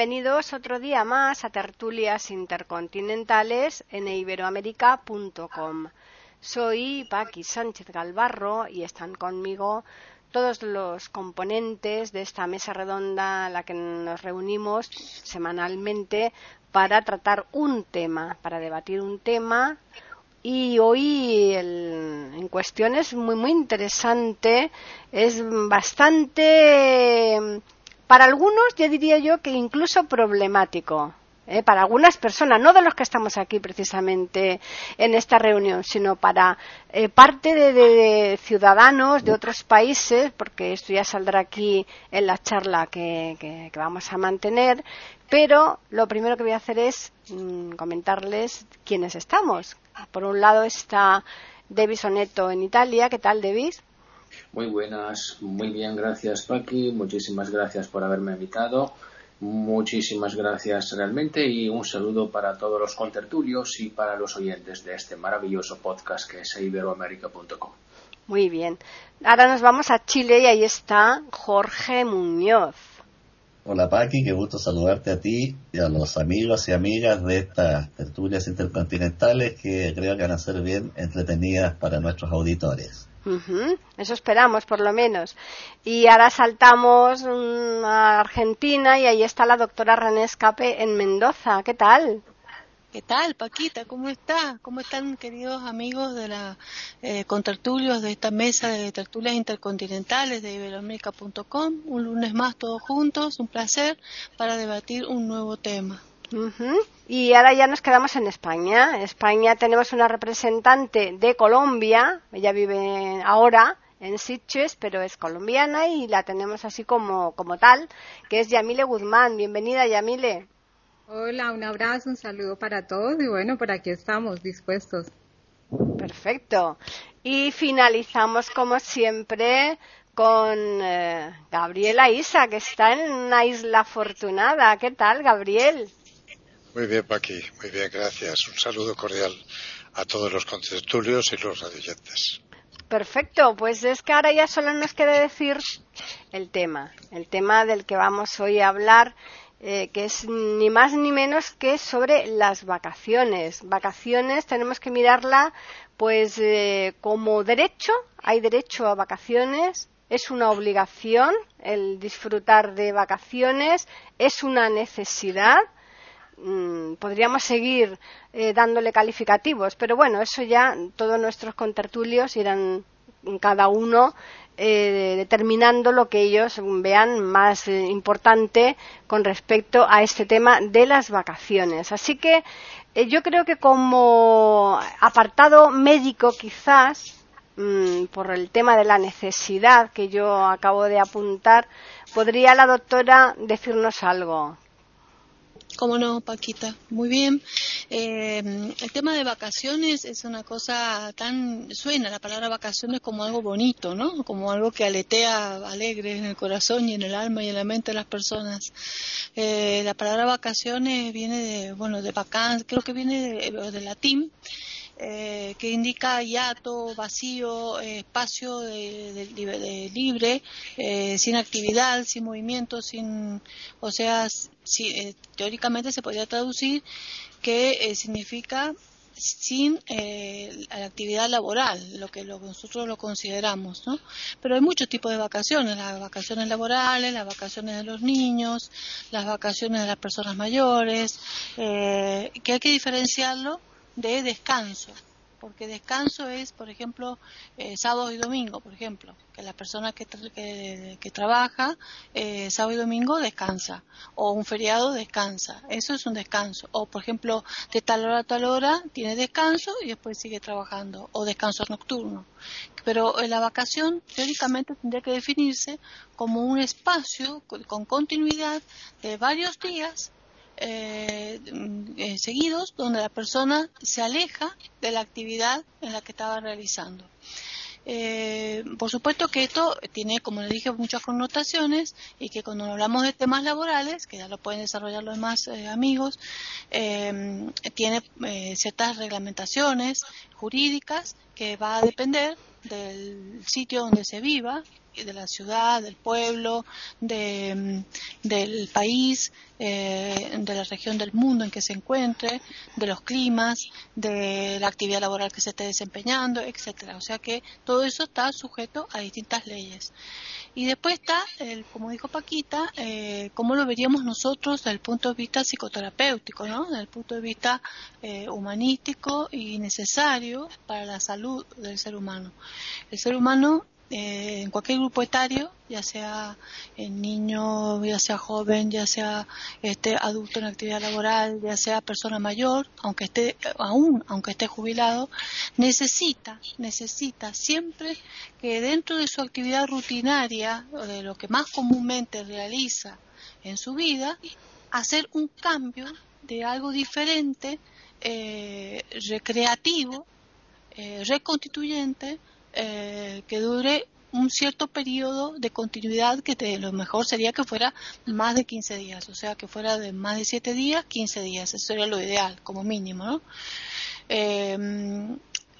Bienvenidos otro día más a Tertulias Intercontinentales en iberoamérica.com. Soy Paqui Sánchez Galvarro y están conmigo todos los componentes de esta mesa redonda en la que nos reunimos semanalmente para tratar un tema, para debatir un tema. Y hoy en cuestión es muy, muy interesante, es bastante para algunos, ya diría yo que incluso problemático. ¿eh? para algunas personas, no de los que estamos aquí precisamente en esta reunión, sino para eh, parte de, ciudadanos de otros países, porque esto ya saldrá aquí en la charla que, vamos a mantener, pero lo primero que voy a hacer es mm, comentarles quiénes estamos. Por un lado está Devis Oneto en Italia. ¿Qué tal, Devis? Muy buenas, muy bien, gracias Paqui, muchísimas gracias por haberme invitado, muchísimas gracias realmente y un saludo para todos los contertulios y para los oyentes de este maravilloso podcast que es iberoamérica.com. Muy bien, ahora nos vamos a Chile y ahí está Jorge Muñoz. Hola Paqui, qué gusto saludarte a ti y a los amigos y amigas de estas tertulias intercontinentales que creo que van a ser bien entretenidas para nuestros auditores. Eso esperamos, por lo menos. Y ahora saltamos mm, a Argentina y ahí está la doctora René Escape en Mendoza. ¿Qué tal? ¿Qué tal, Paquita? ¿Cómo está? ¿Cómo están, queridos amigos de la eh, contertulios de esta mesa de tertulias intercontinentales de iberoamérica.com? Un lunes más todos juntos, un placer para debatir un nuevo tema. Y ahora ya nos quedamos en España. En España tenemos una representante de Colombia, ella vive ahora en Sitges, pero es colombiana y la tenemos así como, como tal, que es Yamile Guzmán. Bienvenida, Yamile. Hola, un abrazo, un saludo para todos y bueno, por aquí estamos dispuestos. Perfecto. Y finalizamos como siempre con eh, Gabriela Isa, que está en una isla afortunada. ¿Qué tal, Gabriel? Muy bien, Paqui. Muy bien, gracias. Un saludo cordial a todos los contertulios y los radioyentes. Perfecto, pues es que ahora ya solo nos queda decir el tema, el tema del que vamos hoy a hablar, eh, que es ni más ni menos que sobre las vacaciones. Vacaciones tenemos que mirarla pues eh, como derecho, hay derecho a vacaciones, es una obligación el disfrutar de vacaciones, es una necesidad, Mm, podríamos seguir eh, dándole calificativos, pero bueno, eso ya todos nuestros contertulios irán cada uno eh, determinando lo que ellos vean más eh, importante con respecto a este tema de las vacaciones. Así que yo creo que como apartado médico quizás, mm, por el tema de la necesidad que yo acabo de apuntar, podría la doctora decirnos algo. Cómo no, Paquita. Muy bien. Eh, el tema de vacaciones es una cosa tan suena la palabra vacaciones como algo bonito, ¿no? Como algo que aletea alegre en el corazón y en el alma y en la mente de las personas. Eh, la palabra vacaciones viene de bueno de vacances, creo que viene de latín eh, que indica hiato, vacío, eh, espacio de, libre, eh, sin actividad, sin movimiento, sin, o sea, teóricamente se podría traducir que significa sin la actividad laboral, lo que nosotros lo consideramos, ¿no? Pero hay muchos tipos de vacaciones, las vacaciones laborales, las vacaciones de los niños, las vacaciones de las personas mayores, que hay que diferenciarlo de descanso, porque descanso es, por ejemplo, eh, sábado y domingo, por ejemplo, que la persona que, trabaja eh, sábado y domingo descansa, o un feriado descansa, eso es un descanso, o por ejemplo, de tal hora a tal hora tiene descanso y después sigue trabajando, o descanso nocturno. Pero en la vacación teóricamente tendría que definirse como un espacio con continuidad de varios días eh, mm, seguidos donde la persona se aleja de la actividad en la que estaba realizando. Eh, por supuesto que esto tiene, como le dije, muchas connotaciones y que cuando hablamos de temas laborales, que ya lo pueden desarrollar los demás eh, amigos, eh, tiene ciertas reglamentaciones jurídicas que va a depender del sitio donde se viva de la ciudad, del pueblo, de, del país, eh, de la región del mundo en que se encuentre, de los climas, de la actividad laboral que se esté desempeñando, etcétera. O sea que todo eso está sujeto a distintas leyes. Y después está, el, como dijo Paquita, eh, cómo lo veríamos nosotros desde el punto de vista psicoterapéutico, ¿no? Desde el punto de vista eh, humanístico y necesario para la salud del ser humano. El ser humano eh, en cualquier grupo etario, ya sea en niño, ya sea joven, ya sea este adulto en actividad laboral, ya sea persona mayor, aunque esté aún, aunque esté jubilado, necesita, necesita siempre que dentro de su actividad rutinaria o de lo que más comúnmente realiza en su vida, hacer un cambio de algo diferente, eh, recreativo, eh, reconstituyente eh, que dure un cierto periodo de continuidad que lo mejor sería que fuera más de 15 días, o sea, que fuera de más de 7 días, 15 días, eso sería lo ideal como mínimo, ¿no? Eh,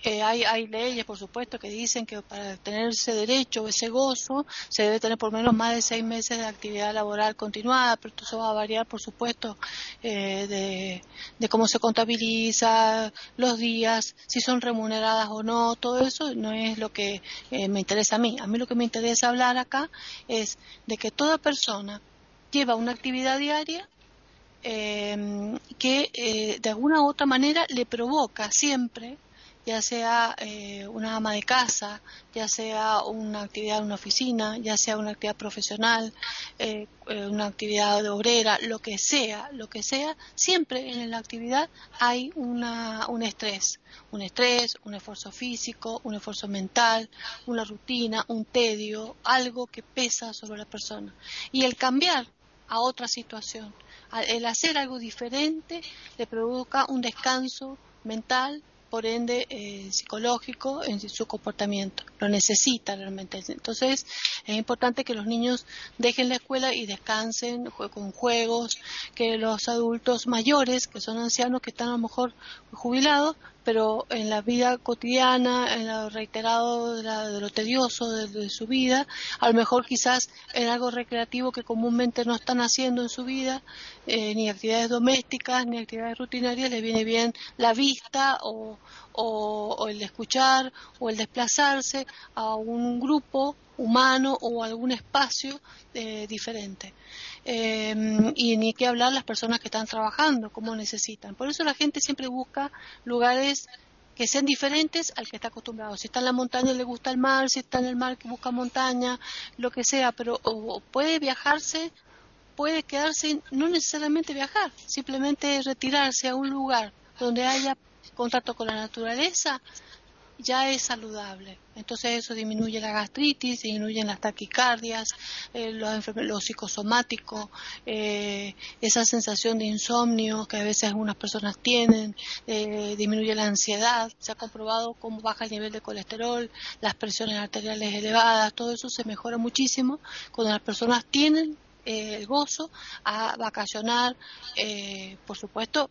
eh, hay, hay leyes, por supuesto, que dicen que para tener ese derecho, ese gozo, se debe tener por menos más de seis meses de actividad laboral continuada, pero eso va a variar, por supuesto, eh, de, cómo se contabiliza los días, si son remuneradas o no, todo eso no es lo que eh, me interesa a mí. A mí lo que me interesa hablar acá es de que toda persona lleva una actividad diaria que de alguna u otra manera le provoca siempre ya sea eh, una ama de casa, ya sea una actividad en una oficina, ya sea una actividad profesional, eh, eh, una actividad de obrera, lo que sea, lo que sea, siempre en la actividad hay una, un estrés, un estrés, un esfuerzo físico, un esfuerzo mental, una rutina, un tedio, algo que pesa sobre la persona. Y el cambiar a otra situación, el hacer algo diferente, le provoca un descanso mental, por ende eh, psicológico en su comportamiento. Lo necesita realmente. Entonces es importante que los niños dejen la escuela y descansen con juegos, que los adultos mayores, que son ancianos, que están a lo mejor jubilados, pero en la vida cotidiana, en lo reiterado de, lo tedioso de, su vida, a lo mejor quizás en algo recreativo que comúnmente no están haciendo en su vida, eh, ni actividades domésticas, ni actividades rutinarias, les viene bien la vista o, o, el escuchar o el desplazarse a un grupo humano o algún espacio eh, diferente. Em, y ni qué hablar las personas que están trabajando, cómo necesitan. Por eso la gente siempre busca lugares que sean diferentes al que está acostumbrado. Si está en la montaña le gusta el mar, si está en el mar que busca montaña, lo que sea, pero puede viajarse, puede quedarse, no necesariamente viajar, simplemente retirarse a un lugar donde haya contacto con la naturaleza ya es saludable. Entonces eso disminuye la gastritis, disminuyen las taquicardias, eh, los, los, psicosomáticos, eh, esa sensación de insomnio que a veces algunas personas tienen, eh, disminuye la ansiedad, se ha comprobado cómo baja el nivel de colesterol, las presiones arteriales elevadas, todo eso se mejora muchísimo cuando las personas tienen el gozo a vacacionar, por supuesto,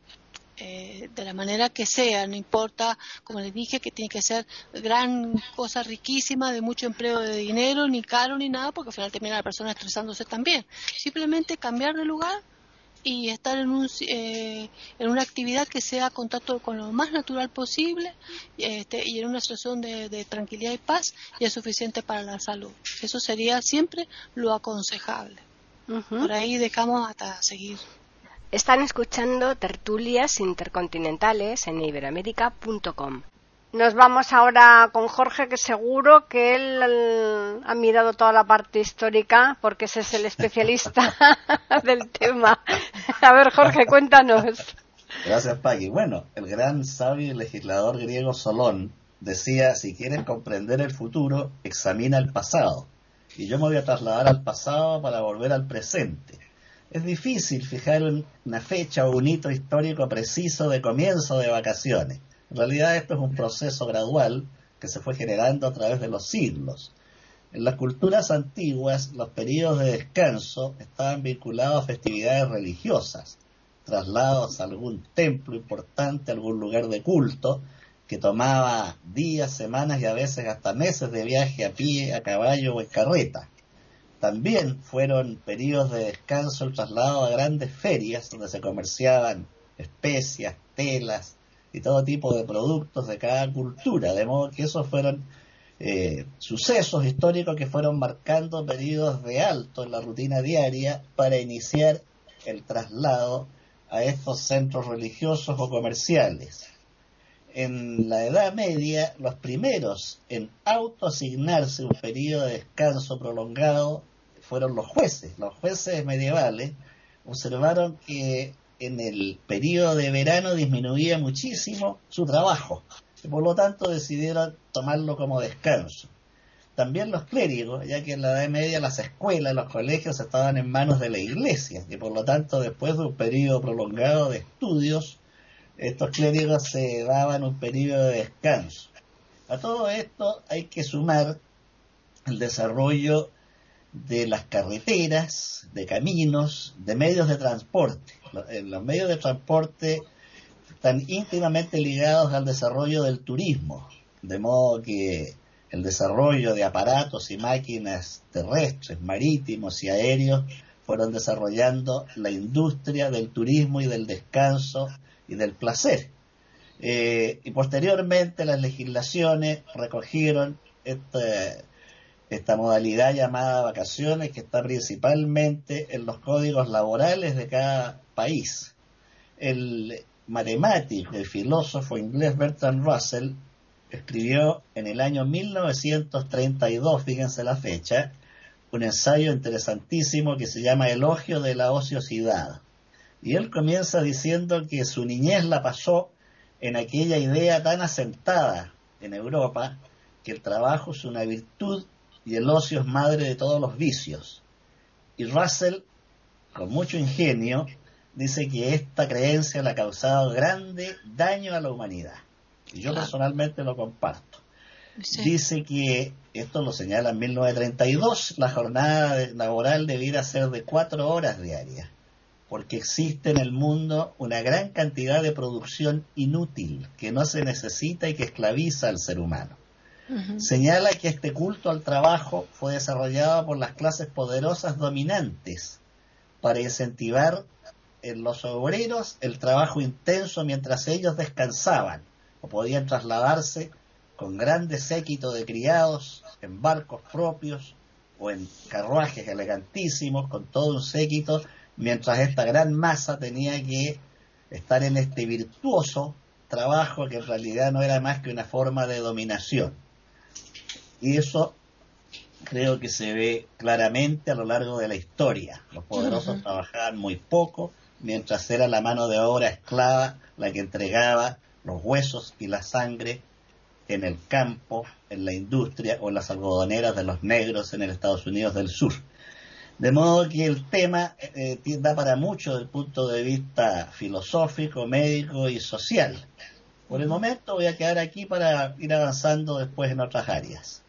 eh, de la manera que sea, no importa, como les dije, que tiene que ser gran cosa riquísima, de mucho empleo de dinero, ni caro ni nada, porque al final termina la persona estresándose también. Simplemente cambiar de lugar y estar en, un, eh, en una actividad que sea contacto con lo más natural posible este, y en una situación de, tranquilidad y paz y es suficiente para la salud. Eso sería siempre lo aconsejable. Por ahí dejamos hasta seguir. Están escuchando tertulias intercontinentales en iberoamérica.com. Nos vamos ahora con Jorge, que seguro que él ha mirado toda la parte histórica, porque ese es el especialista del tema. A ver, Jorge, cuéntanos. Gracias, Pagui. Bueno, el gran sabio y legislador griego Solón decía, si quieres comprender el futuro, examina el pasado. Y yo me voy a trasladar al pasado para volver al presente es difícil fijar una fecha o un hito histórico preciso de comienzo de vacaciones. En realidad esto es un proceso gradual que se fue generando a través de los siglos. En las culturas antiguas, los periodos de descanso estaban vinculados a festividades religiosas, traslados a algún templo importante, a algún lugar de culto, que tomaba días, semanas y a veces hasta meses de viaje a pie, a caballo o en carreta. También fueron periodos de descanso el traslado a grandes ferias donde se comerciaban especias, telas y todo tipo de productos de cada cultura, de modo que esos fueron eh, sucesos históricos que fueron marcando periodos de alto en la rutina diaria para iniciar el traslado a estos centros religiosos o comerciales. En la Edad Media, los primeros en autoasignarse un periodo de descanso prolongado fueron los jueces. Los jueces medievales observaron que en el periodo de verano disminuía muchísimo su trabajo y por lo tanto decidieron tomarlo como descanso. También los clérigos, ya que en la Edad Media las escuelas, los colegios estaban en manos de la iglesia y por lo tanto después de un periodo prolongado de estudios, estos clérigos se daban un periodo de descanso. A todo esto hay que sumar el desarrollo de las carreteras, de caminos, de medios de transporte. Eh, los medios de transporte están íntimamente ligados al desarrollo del turismo, de modo que el desarrollo de aparatos y máquinas terrestres, marítimos y aéreos fueron desarrollando la industria del turismo y del descanso y del placer. Eh, y posteriormente las legislaciones recogieron este, esta modalidad llamada vacaciones que está principalmente en los códigos laborales de cada país. El matemático y filósofo inglés Bertrand Russell escribió en el año 1932, fíjense la fecha, un ensayo interesantísimo que se llama Elogio de la ociosidad. Y él comienza diciendo que su niñez la pasó en aquella idea tan asentada en Europa que el trabajo es una virtud y el ocio es madre de todos los vicios. Y Russell, con mucho ingenio, dice que esta creencia le ha causado grande daño a la humanidad. Y yo personalmente lo comparto. Dice que, esto lo señala en 1932, la jornada laboral debiera ser de cuatro horas diarias, porque existe en el mundo una gran cantidad de producción inútil que no se necesita y que esclaviza al ser humano. Señala que este culto al trabajo fue desarrollado por las clases poderosas dominantes para incentivar en los obreros el trabajo intenso mientras ellos descansaban o podían trasladarse con grandes séquitos de criados en barcos propios o en carruajes elegantísimos con todo un séquito mientras esta gran masa tenía que estar en este virtuoso trabajo que en realidad no era más que una forma de dominación. Y eso creo que se ve claramente a lo largo de la historia. Los poderosos trabajaban muy poco, mientras era la mano de obra esclava la que entregaba los huesos y la sangre en el campo, en la industria o en las algodoneras de los negros en el Estados Unidos del Sur. De modo que el tema eh, da para mucho desde el punto de vista filosófico, médico y social. Por el momento voy a quedar aquí para ir avanzando después en otras áreas.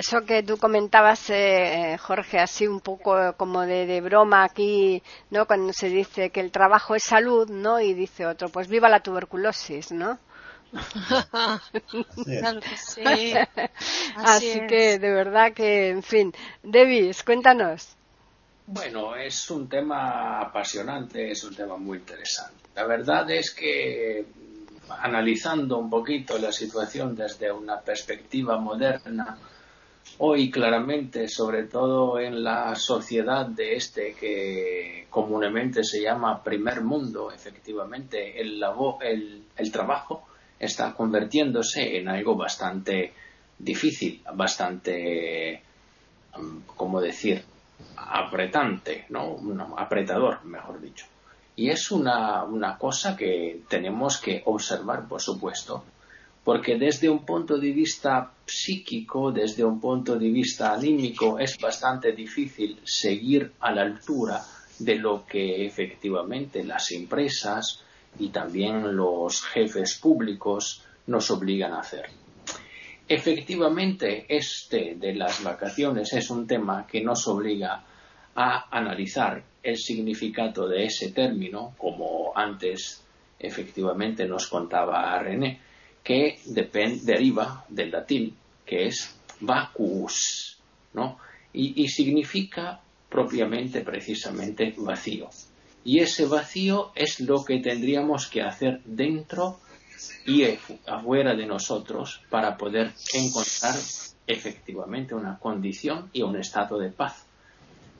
Eso que tú comentabas, eh, Jorge, así un poco como de, broma aquí, ¿no? Cuando se dice que el trabajo es salud, ¿no? Y dice otro, pues viva la tuberculosis, ¿no? claro que sí. Así, que de verdad que, en fin, Davis, cuéntanos. Bueno, es un tema apasionante, es un tema muy interesante. La verdad es que analizando un poquito la situación desde una perspectiva moderna, hoy claramente, sobre todo en la sociedad de este que comúnmente se llama primer mundo, efectivamente, el, el, el trabajo está convirtiéndose en algo bastante difícil, bastante, ¿cómo decir?, apretante, ¿no? apretador, mejor dicho. Y es una cosa que tenemos que observar, por supuesto, porque desde un punto de vista psíquico, desde un punto de vista anímico, es bastante difícil seguir a la altura de lo que efectivamente las empresas y también los jefes públicos nos obligan a hacer. Efectivamente, este de las vacaciones es un tema que nos obliga a analizar el significado de ese término, como antes efectivamente nos contaba René, que deriva del latín, que es vacuus, ¿no? y significa propiamente precisamente vacío. Y ese vacío es lo que tendríamos que hacer dentro y afuera de nosotros para poder encontrar efectivamente una condición y un estado de paz.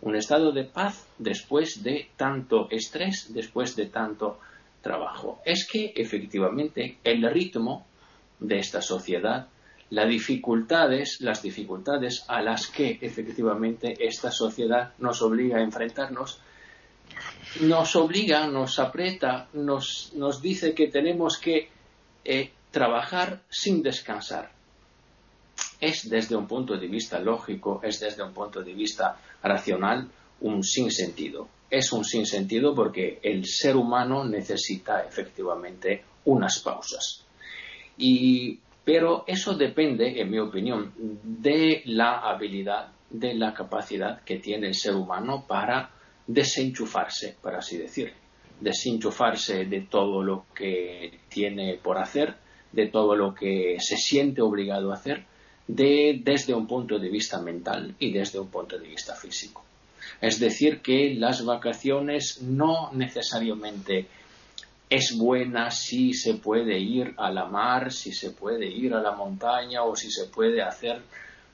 Un estado de paz después de tanto estrés, después de tanto trabajo. Es que efectivamente el ritmo de esta sociedad, las dificultades, las dificultades a las que efectivamente esta sociedad nos obliga a enfrentarnos, nos obliga, nos aprieta, nos, nos dice que tenemos que eh, trabajar sin descansar. Es desde un punto de vista lógico, es desde un punto de vista racional un sinsentido. Es un sinsentido porque el ser humano necesita efectivamente unas pausas. Pero eso depende, en mi opinión, de la habilidad, de la capacidad que tiene el ser humano para desenchufarse, por así decir, desenchufarse de todo lo que tiene por hacer, de todo lo que se siente obligado a hacer, desde un punto de vista mental y desde un punto de vista físico. Es decir, que las vacaciones no necesariamente es buena si se puede ir a la mar, si se puede ir a la montaña o si se puede hacer,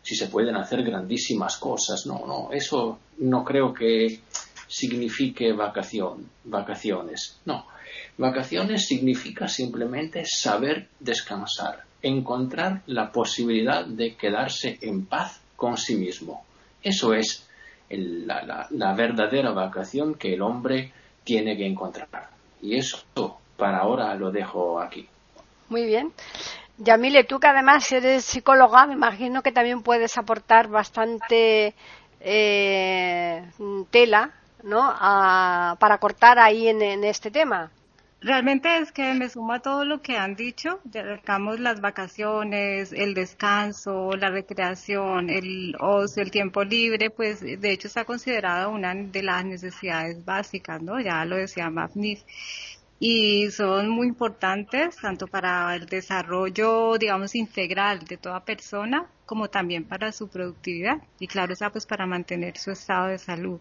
si se pueden hacer grandísimas cosas. No, no, eso no creo que signifique vacación, vacaciones. No, vacaciones significa simplemente saber descansar, encontrar la posibilidad de quedarse en paz con sí mismo. Eso es la, la, verdadera vacación que el hombre tiene que encontrar. Y eso para ahora lo dejo aquí. Muy bien. Yamile, tú que además eres psicóloga, me imagino que también puedes aportar bastante eh, tela ¿no? para cortar ahí en, este tema. Realmente es que me suma todo lo que han dicho, digamos las vacaciones, el descanso, la recreación, el ocio, el tiempo libre, pues de hecho está considerada una de las necesidades básicas, ¿no? Ya lo decía Mafnif. Y son muy importantes tanto para el desarrollo, digamos, integral de toda persona, como también para su productividad. Y claro, está pues para mantener su estado de salud.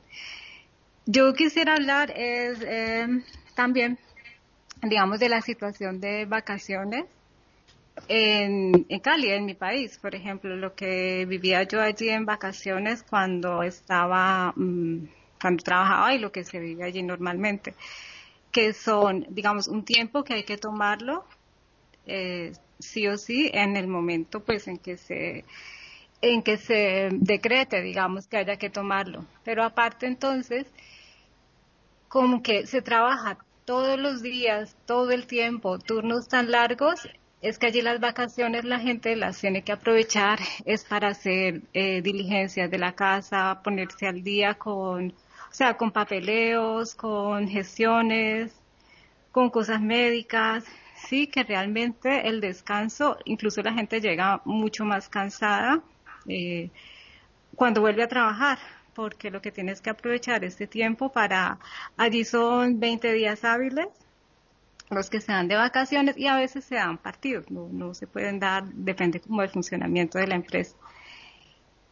Yo quisiera hablar es eh, también, digamos, de la situación de vacaciones en, Cali, en mi país. Por ejemplo, lo que vivía yo allí en vacaciones cuando estaba, mm, cuando trabajaba y lo que se vive allí normalmente, que son, digamos, un tiempo que hay que tomarlo eh, sí o sí en el momento, pues, en que se en que se decrete, digamos, que haya que tomarlo. Pero aparte entonces, como que se trabaja todos los días, todo el tiempo, turnos tan largos, es que allí las vacaciones la gente las tiene que aprovechar, es para hacer eh, diligencias de la casa, ponerse al día con, o sea, con papeleos, con gestiones, con cosas médicas, sí, que realmente el descanso, incluso la gente llega mucho más cansada eh, cuando vuelve a trabajar, porque lo que tienes que aprovechar este tiempo para, allí son 20 días hábiles, los que se dan de vacaciones y a veces se dan partidos, no, no se pueden dar, depende como del funcionamiento de la empresa.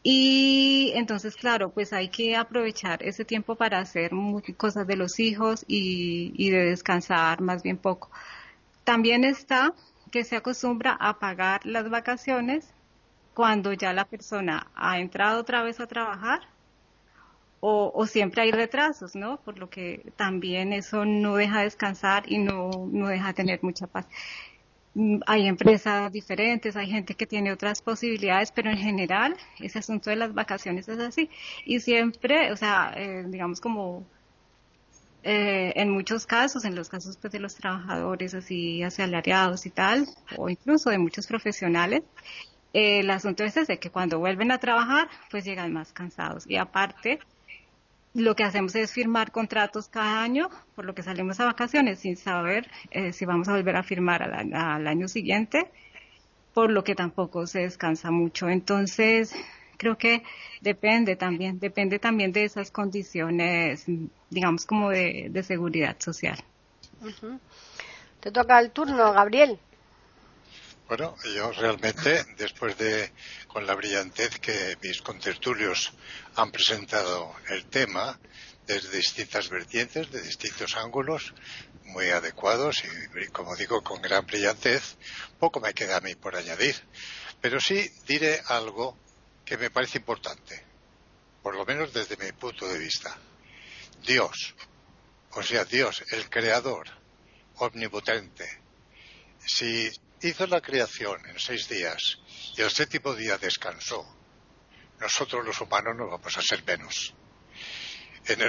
Y entonces, claro, pues hay que aprovechar ese tiempo para hacer cosas de los hijos y, y de descansar más bien poco. También está que se acostumbra a pagar las vacaciones cuando ya la persona ha entrado otra vez a trabajar o, siempre hay retrasos, ¿no? Por lo que también eso no deja descansar y no, no deja tener mucha paz. Mm, hay empresas diferentes, hay gente que tiene otras posibilidades, pero en general ese asunto de las vacaciones es así. Y siempre, o sea, eh, digamos como eh, en muchos casos, en los casos pues, de los trabajadores así asalariados y tal, o incluso de muchos profesionales, el asunto es ese, que cuando vuelven a trabajar, pues llegan más cansados. Y aparte, lo que hacemos es firmar contratos cada año, por lo que salimos a vacaciones sin saber eh, si vamos a volver a firmar al, año siguiente, por lo que tampoco se descansa mucho. Entonces, creo que depende también, depende también de esas condiciones, digamos, como de, seguridad social. Te toca el turno, Gabriel. Bueno, yo realmente, después de, con la brillantez que mis contertulios han presentado el tema, desde distintas vertientes, de distintos ángulos, muy adecuados y, como digo, con gran brillantez, poco me queda a mí por añadir. Pero sí diré algo que me parece importante, por lo menos desde mi punto de vista. Dios, o sea, Dios, el creador, omnipotente, si hizo la creación en seis días y el séptimo día descansó, nosotros los humanos no vamos a ser menos.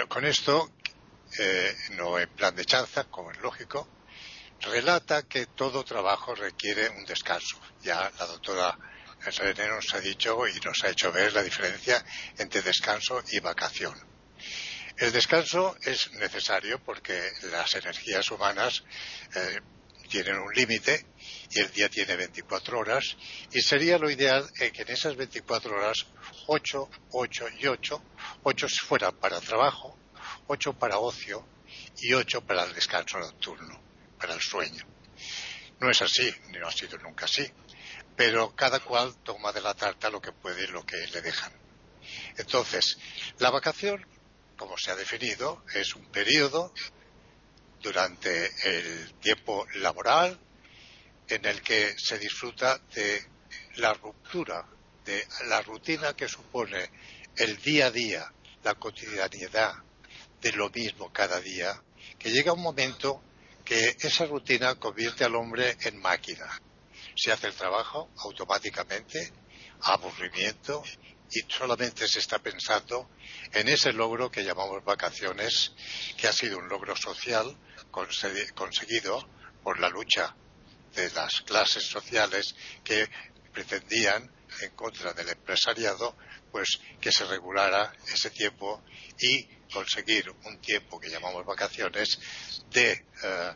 con esto, eh, no en plan de chanza, como es lógico, relata que todo trabajo requiere un descanso. Ya la doctora René nos ha dicho y nos ha hecho ver la diferencia entre descanso y vacación. El descanso es necesario porque las energías humanas eh, tienen un límite y el día tiene 24 horas y sería lo ideal que en esas 24 horas 8, 8 y 8, 8 fueran para trabajo, 8 para ocio y 8 para el descanso nocturno, para el sueño. No es así, no ha sido nunca así, pero cada cual toma de la tarta lo que puede y lo que le dejan. Entonces, la vacación, como se ha definido, es un periodo durante el tiempo laboral en el que se disfruta de la ruptura, de la rutina que supone el día a día, la cotidianidad de lo mismo cada día, que llega un momento que esa rutina convierte al hombre en máquina. Se hace el trabajo automáticamente, aburrimiento, y solamente se está pensando en ese logro que llamamos vacaciones, que ha sido un logro social conseguido por la lucha de las clases sociales que pretendían en contra del empresariado pues que se regulara ese tiempo y conseguir un tiempo que llamamos vacaciones de eh,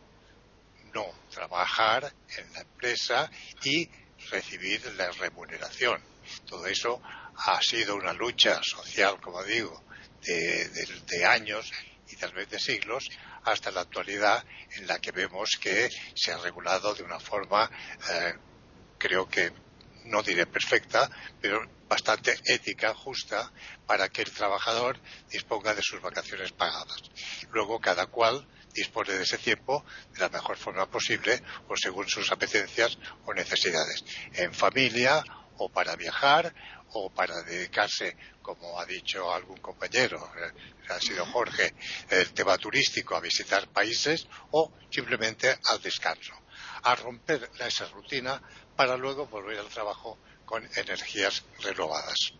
no trabajar en la empresa y recibir la remuneración. Todo eso ha sido una lucha social, como digo, de, años y tal vez de siglos hasta la actualidad en la que vemos que se ha regulado de una forma, eh, creo que no diré perfecta, pero bastante ética, justa, para que el trabajador disponga de sus vacaciones pagadas. Luego cada cual dispone de ese tiempo de la mejor forma posible o según sus apetencias o necesidades, en familia o para viajar o para dedicarse, como ha dicho algún compañero, eh, ha sido Jorge, el tema turístico, a visitar países o simplemente al descanso, a romper esa rutina para luego volver al trabajo con energías renovadas.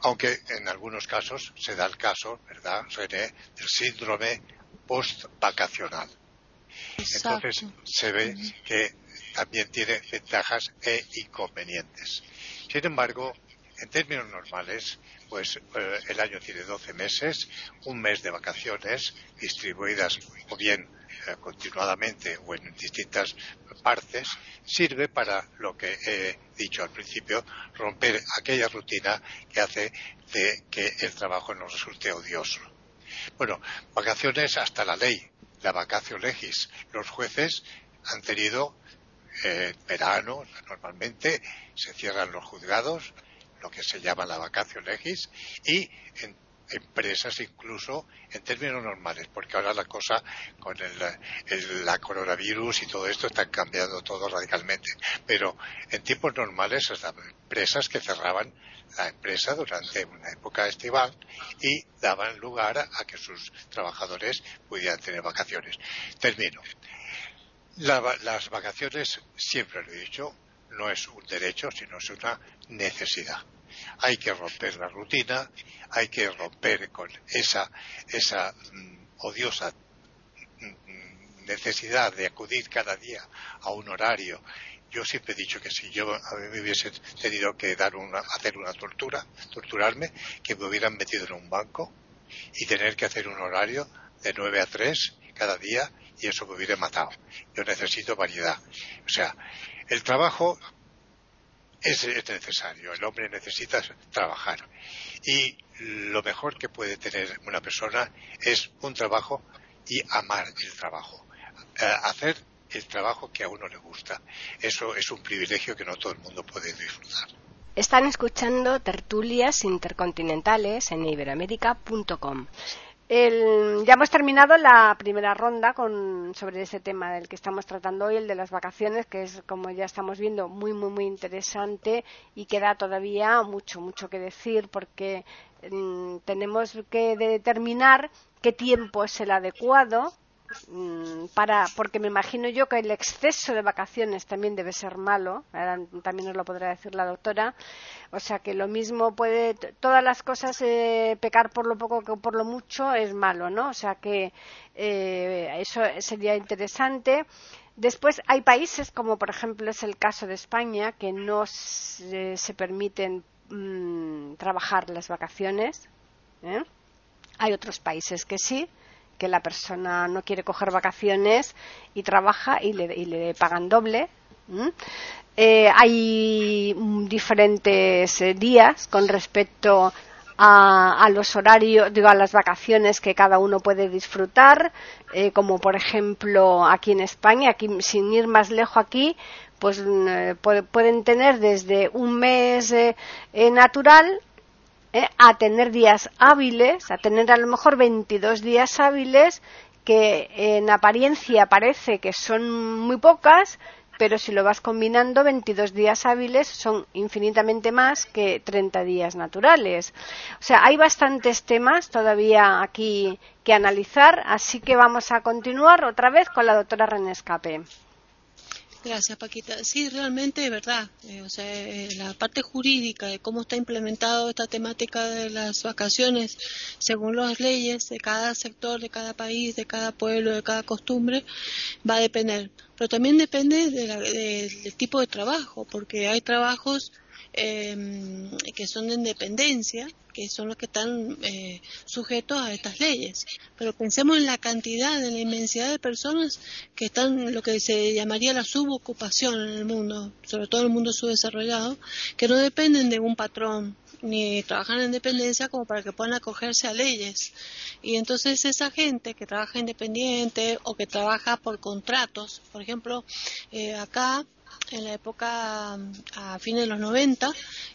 Aunque en algunos casos se da el caso, ¿verdad, René, del síndrome post-vacacional. Entonces se ve que también tiene ventajas e inconvenientes. Sin embargo, en términos normales, pues eh, el año tiene 12 meses, un mes de vacaciones distribuidas o bien eh, continuadamente o en distintas partes, sirve para lo que he dicho al principio, romper aquella rutina que hace de que el trabajo nos resulte odioso. Bueno, vacaciones hasta la ley, la vacacio legis. Los jueces han tenido eh, verano, normalmente se cierran los juzgados, lo que se llama la vacacio legis, y en empresas incluso en términos normales, porque ahora la cosa con el, la coronavirus y todo esto está cambiando todo radicalmente. Pero en tiempos normales, las empresas que cerraban la empresa durante una época estival y daban lugar a que sus trabajadores pudieran tener vacaciones. Termino. las vacaciones, siempre lo he dicho, no es un derecho, sino es una necesidad. Hay que romper la rutina, hay que romper con esa, esa mm, odiosa mm, necesidad de acudir cada día a un horario. Yo siempre he dicho que si yo a mí me hubiese tenido que dar una, hacer una tortura, torturarme, que me hubieran metido en un banco y tener que hacer un horario de 9 a 3 cada día y eso me hubiera matado. Yo necesito variedad. O sea, el trabajo es, necesario, el hombre necesita trabajar. Y lo mejor que puede tener una persona es un trabajo y amar el trabajo. Eh, hacer el trabajo que a uno le gusta. Eso es un privilegio que no todo el mundo puede disfrutar. Están escuchando tertulias intercontinentales en iberoamérica.com ya hemos terminado la primera ronda con, sobre ese tema del que estamos tratando hoy, el de las vacaciones, que es, como ya estamos viendo, muy, muy, muy interesante y queda todavía mucho, mucho que decir porque mm, tenemos que determinar qué tiempo es el adecuado para porque me imagino yo que el exceso de vacaciones también debe ser malo también nos lo podrá decir la doctora o sea que lo mismo puede todas las cosas eh, pecar por lo poco que por lo mucho es malo no o sea que eh, eso sería interesante Después hay países, como por ejemplo es el caso de España, que no se, permiten mm, trabajar las vacaciones. ¿eh? Hay otros países que sí que la persona no quiere coger vacaciones y trabaja y le, pagan doble. Eh, hay diferentes eh, días con respecto a, los horarios, digo, a las vacaciones que cada uno puede disfrutar, eh, como por ejemplo aquí en España, aquí sin ir más lejos aquí, pues pueden tener desde un mes natural ¿eh? a tener días hábiles, a tener a lo mejor 22 días hábiles que en apariencia parece que son muy pocas, pero si lo vas combinando, 22 días hábiles son infinitamente más que 30 días naturales. O sea, hay bastantes temas todavía aquí que analizar, así que vamos a continuar otra vez con la doctora René Escape. Gracias, Paquita. Sí, realmente es verdad. Eh, o sea, eh, la parte jurídica de cómo está implementado esta temática de las vacaciones según las leyes de cada sector, de cada país, de cada pueblo, de cada costumbre, va a depender. Pero también depende del tipo de trabajo, porque hay trabajos eh, que son de independencia, que son los que están eh, sujetos a estas leyes. Pero pensemos en la cantidad, en la inmensidad de personas que están lo que se llamaría la subocupación en el mundo, sobre todo en el mundo subdesarrollado, que no dependen de un patrón ni trabajan en independencia como para que puedan acogerse a leyes. Y entonces esa gente que trabaja independiente o que trabaja por contratos, por ejemplo, eh, acá en la época a fines de los 90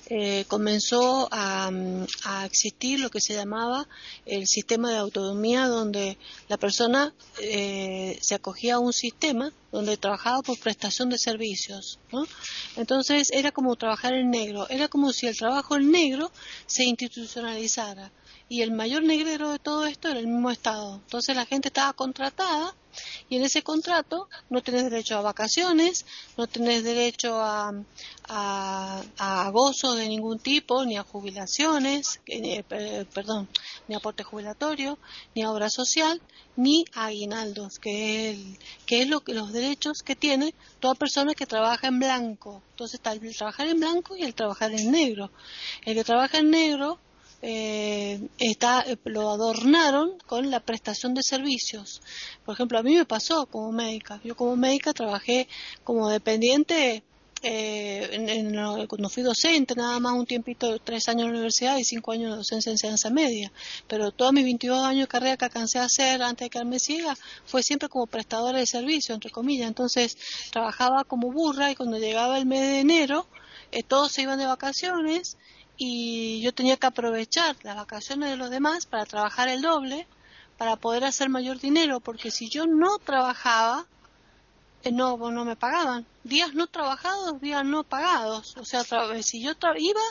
eh, comenzó a, existir lo que se llamaba el sistema de autonomía donde la persona eh, se acogía a un sistema donde trabajaba por prestación de servicios. Entonces era como trabajar en negro, era como si el trabajo en negro se institucionalizara y el mayor negrero de todo esto era el mismo Estado. Entonces la gente estaba contratada y en ese contrato no tenés derecho a vacaciones, no tenés derecho a, a, de ningún tipo, ni a jubilaciones, eh, perdón, ni aporte jubilatorio, ni a obra social, ni a aguinaldos, que es, que es lo que, los derechos que tiene toda persona que trabaja en blanco. Entonces está el trabajar en blanco y el trabajar en negro. El que trabaja en negro eh, está, eh, lo adornaron con la prestación de servicios. Por ejemplo, a mí me pasó como médica. Yo como médica trabajé como dependiente eh, en, cuando fui docente, nada más un tiempito, tres años en la universidad y cinco años de docencia en enseñanza media. Pero todos mis 22 años de carrera que alcancé a hacer antes de quedarme ciega fue siempre como prestadora de servicio, entre comillas. Entonces trabajaba como burra y cuando llegaba el mes de enero, todos se iban de vacaciones y yo tenía que aprovechar las vacaciones de los demás para trabajar el doble, para poder hacer mayor dinero, porque si yo no trabajaba, eh, no, no me pagaban. Días no trabajados, días no pagados. O sea, si yo iba,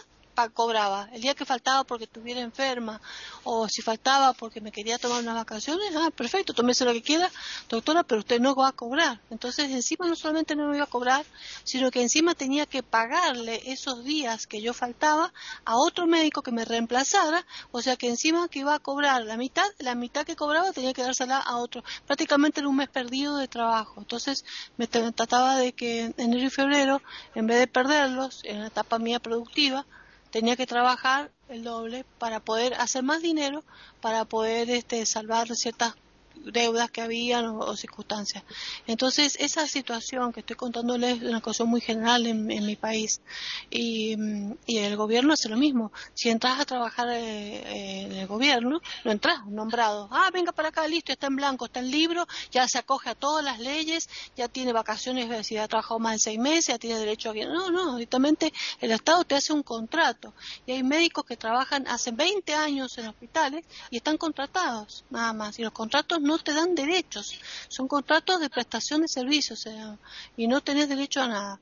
cobraba. El día que faltaba porque estuviera enferma o si faltaba porque me quería tomar unas vacaciones, ah, perfecto, tómese lo que quiera, doctora, pero usted no va a cobrar. Entonces, encima no solamente no me iba a cobrar, sino que encima tenía que pagarle esos días que yo faltaba a otro médico que me reemplazara, o sea que encima que iba a cobrar la mitad, la mitad que cobraba tenía que dársela a otro. Prácticamente era un mes perdido de trabajo. Entonces, me trataba de que en enero y febrero, en vez de perderlos en la etapa mía productiva, tenía que trabajar el doble para poder hacer más dinero, para poder este, salvar ciertas deudas que habían o, circunstancias. Entonces, esa situación que estoy contándoles es una cosa muy general en, mi país y, y, el gobierno hace lo mismo. Si entras a trabajar eh, en el gobierno, no entras nombrado. Ah, venga para acá, listo, está en blanco, está en libro, ya se acoge a todas las leyes, ya tiene vacaciones, si ha trabajado más de seis meses, ya tiene derecho a... No, no, directamente el Estado te hace un contrato y hay médicos que trabajan hace 20 años en hospitales y están contratados, nada más. Y los contratos no te dan derechos, son contratos de prestación de servicios y no tenés derecho a nada.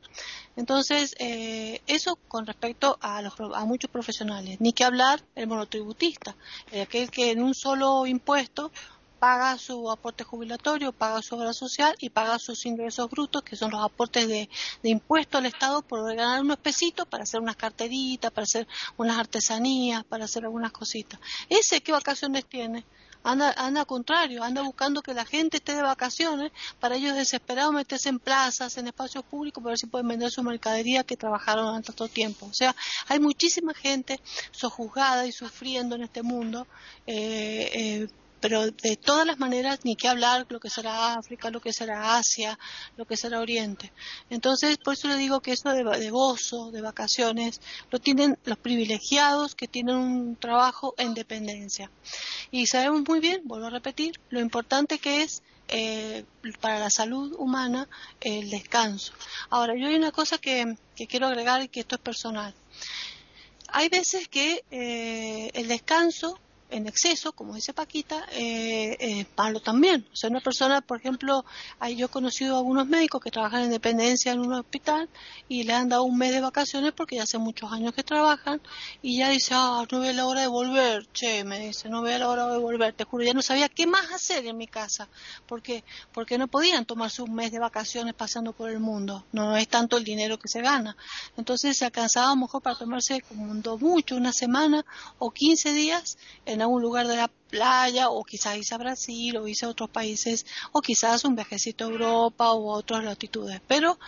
Entonces, eh, eso con respecto a, los, a muchos profesionales. Ni que hablar el monotributista, aquel que en un solo impuesto paga su aporte jubilatorio, paga su obra social y paga sus ingresos brutos, que son los aportes de, de impuesto al Estado por ganar unos pesitos para hacer unas carteritas, para hacer unas artesanías, para hacer algunas cositas. ¿Ese qué vacaciones tiene? Anda, anda contrario, anda buscando que la gente esté de vacaciones para ellos desesperados meterse en plazas, en espacios públicos para ver si pueden vender su mercadería que trabajaron tanto tiempo. O sea, hay muchísima gente sojuzgada y sufriendo en este mundo. Eh, eh, pero de todas las maneras ni que hablar lo que será África, lo que será Asia, lo que será Oriente. Entonces, por eso le digo que eso de, de gozo, de vacaciones, lo tienen los privilegiados que tienen un trabajo en dependencia. Y sabemos muy bien, vuelvo a repetir, lo importante que es eh, para la salud humana el descanso. Ahora, yo hay una cosa que, que quiero agregar y que esto es personal. Hay veces que eh, el descanso en exceso, como dice Paquita, eh, malo también. O sea, una persona, por ejemplo, yo he conocido a algunos médicos que trabajan en dependencia en un hospital y le han dado un mes de vacaciones porque ya hace muchos años que trabajan y ya dice, ah, no veo la hora de volver, che, me dice, no veo la hora de volver, te juro, ya no sabía qué más hacer en mi casa, porque porque no podían tomarse un mes de vacaciones pasando por el mundo, no es tanto el dinero que se gana. Entonces se alcanzaba a lo mejor para tomarse como mucho, una semana o 15 días en algún lugar de la playa o quizás irse a Brasil o irse a otros países o quizás un viajecito a Europa o a otras latitudes, pero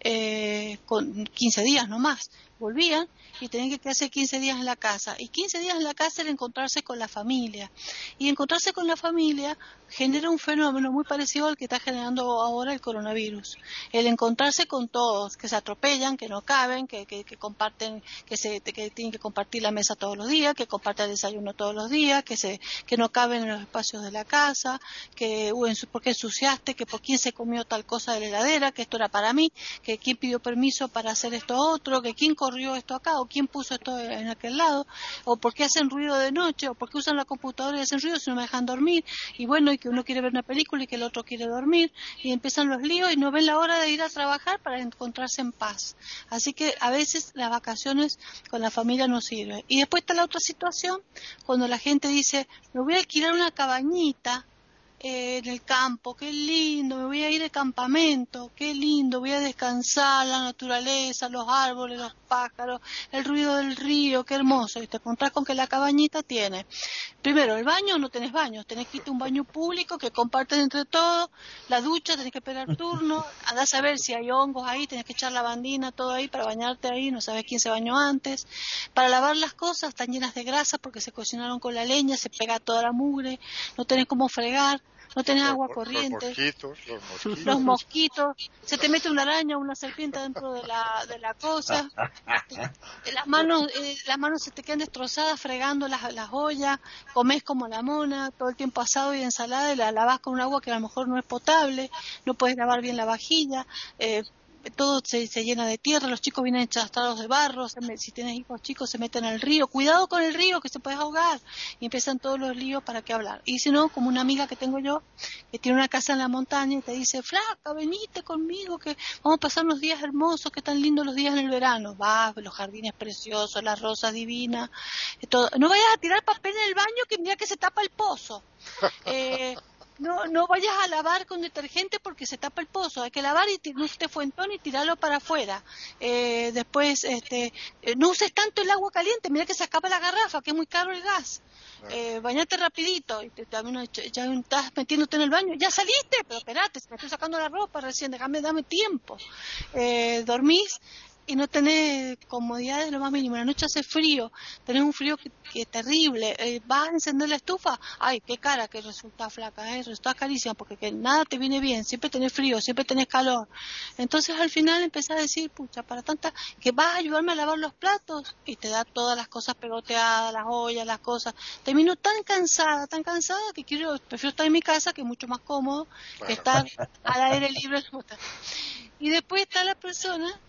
eh, con 15 días no más. Volvían y tenían que quedarse 15 días en la casa. Y 15 días en la casa era encontrarse con la familia. Y encontrarse con la familia genera un fenómeno muy parecido al que está generando ahora el coronavirus. El encontrarse con todos, que se atropellan, que no caben, que, que, comparten, que, se, que tienen que compartir la mesa todos los días, que comparten el desayuno todos los días, que, se, que no caben en los espacios de la casa, que uh, por qué ensuciaste, que por quién se comió tal cosa de la heladera, que esto era para mí, que quién pidió permiso para hacer esto otro, que quién corrió esto acá, o quién puso esto en aquel lado, o por qué hacen ruido de noche, o por qué usan la computadora y hacen ruido si no me dejan dormir, y bueno, y que uno quiere ver una película y que el otro quiere dormir, y empiezan los líos y no ven la hora de ir a trabajar para encontrarse en paz. Así que a veces las vacaciones con la familia no sirven. Y después está la otra situación, cuando la gente dice, me voy a alquilar una cabañita en el campo, qué lindo, me voy a ir de campamento, qué lindo, voy a descansar, la naturaleza, los árboles, los pájaros, el ruido del río, qué hermoso. Y te encontrás con que la cabañita tiene, primero, el baño, no tenés baño, tenés que irte a un baño público que comparten entre todos, la ducha, tenés que esperar turno, andás a ver si hay hongos ahí, tenés que echar la bandina, todo ahí para bañarte ahí, no sabes quién se bañó antes. Para lavar las cosas están llenas de grasa porque se cocinaron con la leña, se pega toda la mugre, no tenés cómo fregar no tenés agua corriente. Los mosquitos, Se te mete una araña o una serpiente dentro de la, de la cosa. las manos, eh, las manos se te quedan destrozadas fregando las, las ollas. Comes como la mona, todo el tiempo asado y ensalada y la lavas con un agua que a lo mejor no es potable. No puedes lavar bien la vajilla. Eh, todo se, llena de tierra, los chicos vienen enchastrados de barro, si tienes hijos chicos se meten al río, cuidado con el río que se puede ahogar y empiezan todos los líos para qué hablar. Y si no, como una amiga que tengo yo, que tiene una casa en la montaña y te dice, flaca, venite conmigo, que vamos a pasar unos días hermosos, que tan lindos los días en el verano. Va, los jardines preciosos, las rosas divinas, todo. no vayas a tirar papel en el baño que mira que se tapa el pozo. Eh, no, no vayas a lavar con detergente porque se tapa el pozo. Hay que lavar y no este fuentón y tirarlo para afuera. Eh, después, este, eh, no uses tanto el agua caliente. Mira que se acaba la garrafa, que es muy caro el gas. Eh, bañate rapidito. Y te, ya estás metiéndote en el baño. Ya saliste, pero espérate, me estoy sacando la ropa recién. Déjame, dame tiempo. Eh, dormís y no tenés comodidad de lo más mínimo. La noche hace frío, tenés un frío que, es terrible. Eh, vas a encender la estufa, ay, qué cara que resulta flaca, ¿eh? resulta carísima, porque que nada te viene bien, siempre tenés frío, siempre tenés calor. Entonces al final empezás a decir, pucha, para tanta, que vas a ayudarme a lavar los platos y te da todas las cosas pegoteadas, las ollas, las cosas. Termino tan cansada, tan cansada que quiero, prefiero estar en mi casa, que es mucho más cómodo que estar al aire libre. Y después está la persona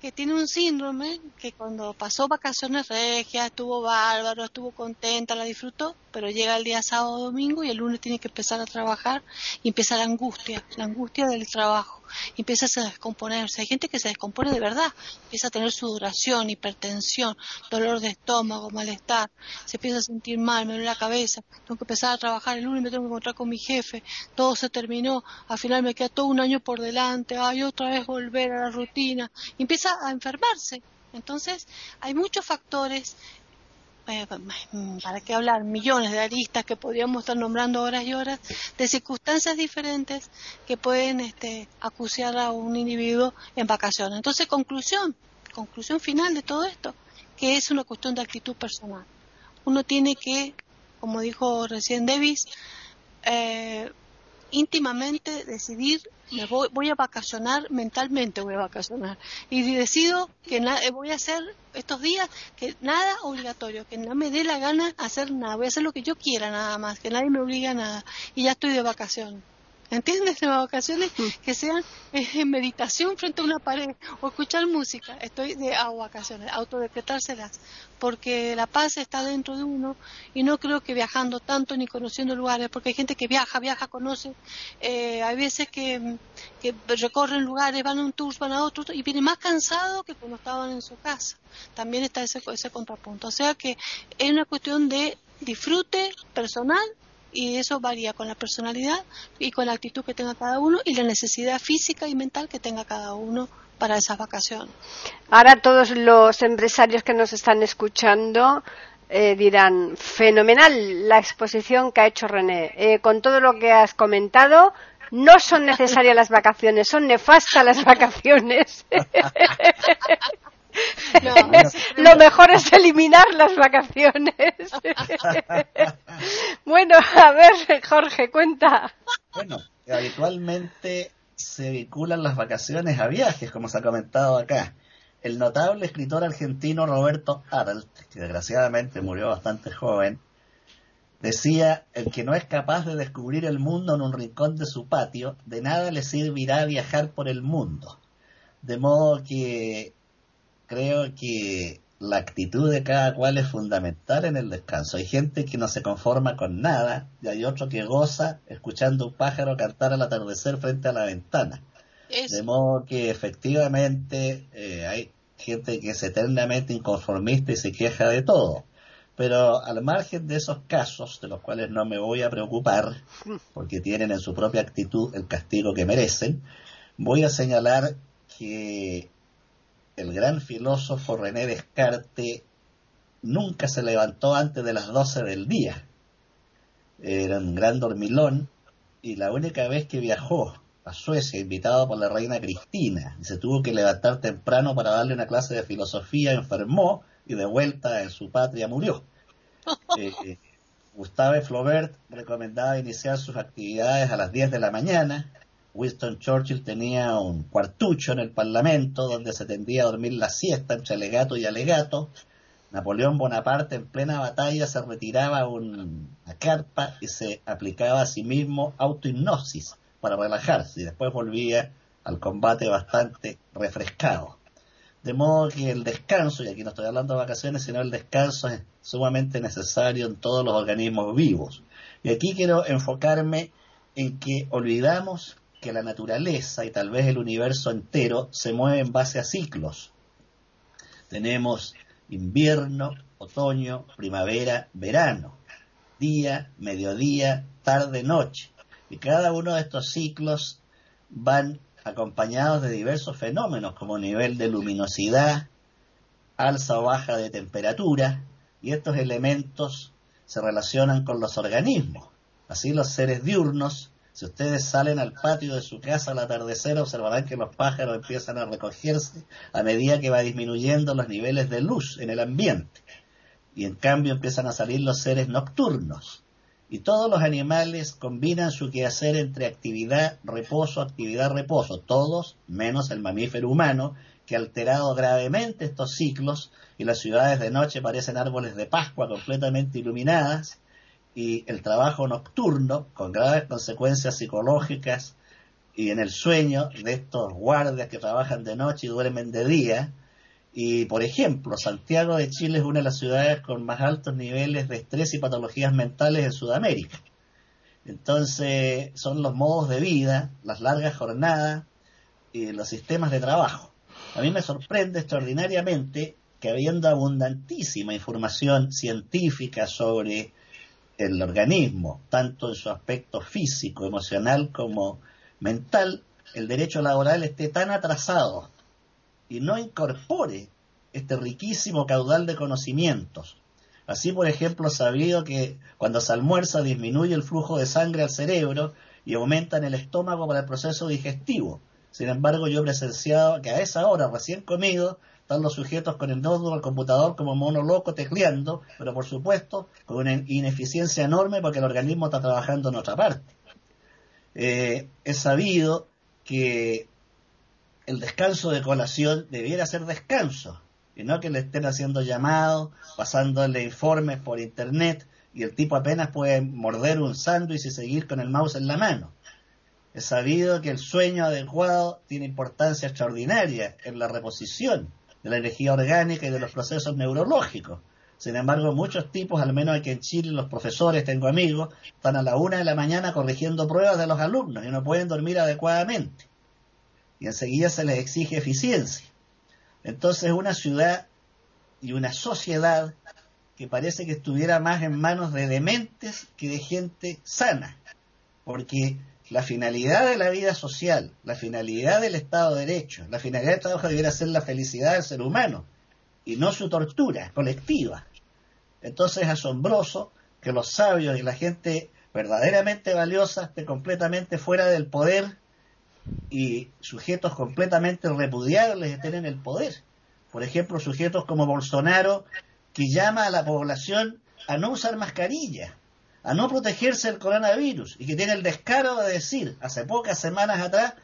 que tiene un síndrome que cuando pasó vacaciones regias, estuvo bárbaro, estuvo contenta, la disfrutó, pero llega el día sábado domingo y el lunes tiene que empezar a trabajar y empieza la angustia, la angustia del trabajo, y empieza a descomponerse. Hay gente que se descompone de verdad, empieza a tener sudoración, hipertensión, dolor de estómago, malestar, se empieza a sentir mal, me duele la cabeza, tengo que empezar a trabajar el lunes, me tengo que encontrar con mi jefe, todo se terminó, al final me queda todo un año por delante, ay, otra vez volver a la rutina, empieza a enfermarse. Entonces, hay muchos factores para qué hablar, millones de aristas que podríamos estar nombrando horas y horas, de circunstancias diferentes que pueden este, acuciar a un individuo en vacaciones. Entonces, conclusión, conclusión final de todo esto, que es una cuestión de actitud personal. Uno tiene que, como dijo recién Davis, eh, íntimamente decidir me voy, voy a vacacionar mentalmente voy a vacacionar. Y decido que eh, voy a hacer estos días que nada obligatorio que no me dé la gana hacer nada voy a hacer lo que yo quiera nada más que nadie me obliga a nada y ya estoy de vacaciones ¿Entiendes? De vacaciones que sean en meditación frente a una pared o escuchar música. Estoy de a vacaciones, autodecretárselas, porque la paz está dentro de uno y no creo que viajando tanto ni conociendo lugares, porque hay gente que viaja, viaja, conoce. Eh, hay veces que, que, recorren lugares, van a un tour, van a otro y vienen más cansados que cuando estaban en su casa. También está ese, ese contrapunto. O sea que es una cuestión de disfrute personal y eso varía con la personalidad y con la actitud que tenga cada uno y la necesidad física y mental que tenga cada uno para esas vacaciones. Ahora todos los empresarios que nos están escuchando eh, dirán, fenomenal la exposición que ha hecho René. Eh, con todo lo que has comentado, no son necesarias las vacaciones, son nefastas las vacaciones. Lo mejor es eliminar las vacaciones. bueno, a ver, Jorge, cuenta. Bueno, habitualmente se vinculan las vacaciones a viajes, como se ha comentado acá. El notable escritor argentino Roberto Arlt, que desgraciadamente murió bastante joven, decía, el que no es capaz de descubrir el mundo en un rincón de su patio, de nada le servirá viajar por el mundo. De modo que creo que la actitud de cada cual es fundamental en el descanso. Hay gente que no se conforma con nada y hay otro que goza escuchando un pájaro cantar al atardecer frente a la ventana. De modo que efectivamente eh, hay gente que es eternamente inconformista y se queja de todo. Pero al margen de esos casos, de los cuales no me voy a preocupar, porque tienen en su propia actitud el castigo que merecen, voy a señalar que el gran filósofo René Descartes nunca se levantó antes de las 12 del día. Era un gran dormilón y la única vez que viajó a Suecia, invitado por la reina Cristina, y se tuvo que levantar temprano para darle una clase de filosofía, enfermó y de vuelta en su patria murió. Eh, Gustave Flaubert recomendaba iniciar sus actividades a las 10 de la mañana Winston Churchill tenía un cuartucho en el Parlamento donde se tendía a dormir la siesta entre alegato y alegato. Napoleón Bonaparte en plena batalla se retiraba a una carpa y se aplicaba a sí mismo autohipnosis para relajarse y después volvía al combate bastante refrescado. De modo que el descanso, y aquí no estoy hablando de vacaciones, sino el descanso es sumamente necesario en todos los organismos vivos. Y aquí quiero enfocarme en que olvidamos que la naturaleza y tal vez el universo entero se mueve en base a ciclos. Tenemos invierno, otoño, primavera, verano, día, mediodía, tarde, noche. Y cada uno de estos ciclos van acompañados de diversos fenómenos como nivel de luminosidad, alza o baja de temperatura, y estos elementos se relacionan con los organismos. Así los seres diurnos Si ustedes salen al patio de su casa al atardecer, observarán que los pájaros empiezan a recogerse a medida que va disminuyendo los niveles de luz en el ambiente. Y en cambio empiezan a salir los seres nocturnos. Y todos los animales combinan su quehacer entre actividad, reposo, actividad, reposo. Todos, menos el mamífero humano, que ha alterado gravemente estos ciclos y las ciudades de noche parecen árboles de Pascua completamente iluminadas y el trabajo nocturno, con graves consecuencias psicológicas y en el sueño de estos guardias que trabajan de noche y duermen de día. Y, por ejemplo, Santiago de Chile es una de las ciudades con más altos niveles de estrés y patologías mentales en Sudamérica. Entonces, son los modos de vida, las largas jornadas y los sistemas de trabajo. A mí me sorprende extraordinariamente que habiendo abundantísima información científica sobre el organismo, tanto en su aspecto físico, emocional como mental, el derecho laboral esté tan atrasado y no incorpore este riquísimo caudal de conocimientos. Así, por ejemplo, sabido que cuando se almuerza disminuye el flujo de sangre al cerebro y aumenta en el estómago para el proceso digestivo. Sin embargo, yo he presenciado que a esa hora, recién comido, están los sujetos con el nodo al computador como mono loco tecleando, pero por supuesto con una ineficiencia enorme porque el organismo está trabajando en otra parte. Eh, es sabido que el descanso de colación debiera ser descanso, y no que le estén haciendo llamados, pasándole informes por internet, y el tipo apenas puede morder un sándwich y seguir con el mouse en la mano. Es sabido que el sueño adecuado tiene importancia extraordinaria en la reposición de la energía orgánica y de los procesos neurológicos. Sin embargo, muchos tipos, al menos aquí en Chile, los profesores, tengo amigos, están a la una de la mañana corrigiendo pruebas de los alumnos y no pueden dormir adecuadamente. Y enseguida se les exige eficiencia. Entonces, una ciudad y una sociedad que parece que estuviera más en manos de dementes que de gente sana. Porque la finalidad de la vida social, la finalidad del Estado de Derecho, la finalidad del trabajo debiera ser la felicidad del ser humano y no su tortura colectiva. Entonces es asombroso que los sabios y la gente verdaderamente valiosa esté completamente fuera del poder y sujetos completamente repudiables estén en el poder. Por ejemplo, sujetos como Bolsonaro, que llama a la población a no usar mascarilla a no protegerse del coronavirus y que tiene el descaro de decir hace pocas semanas atrás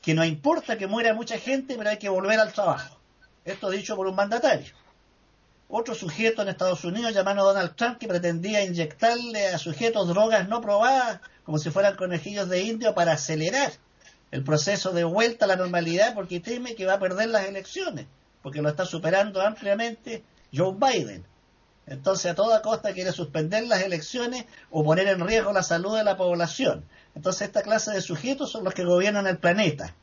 que no importa que muera mucha gente, pero hay que volver al trabajo. Esto dicho por un mandatario. Otro sujeto en Estados Unidos llamado Donald Trump que pretendía inyectarle a sujetos drogas no probadas como si fueran conejillos de indio para acelerar el proceso de vuelta a la normalidad porque teme que va a perder las elecciones, porque lo está superando ampliamente Joe Biden. Entonces, a toda costa quiere suspender las elecciones o poner en riesgo la salud de la población. Entonces, esta clase de sujetos son los que gobiernan el planeta.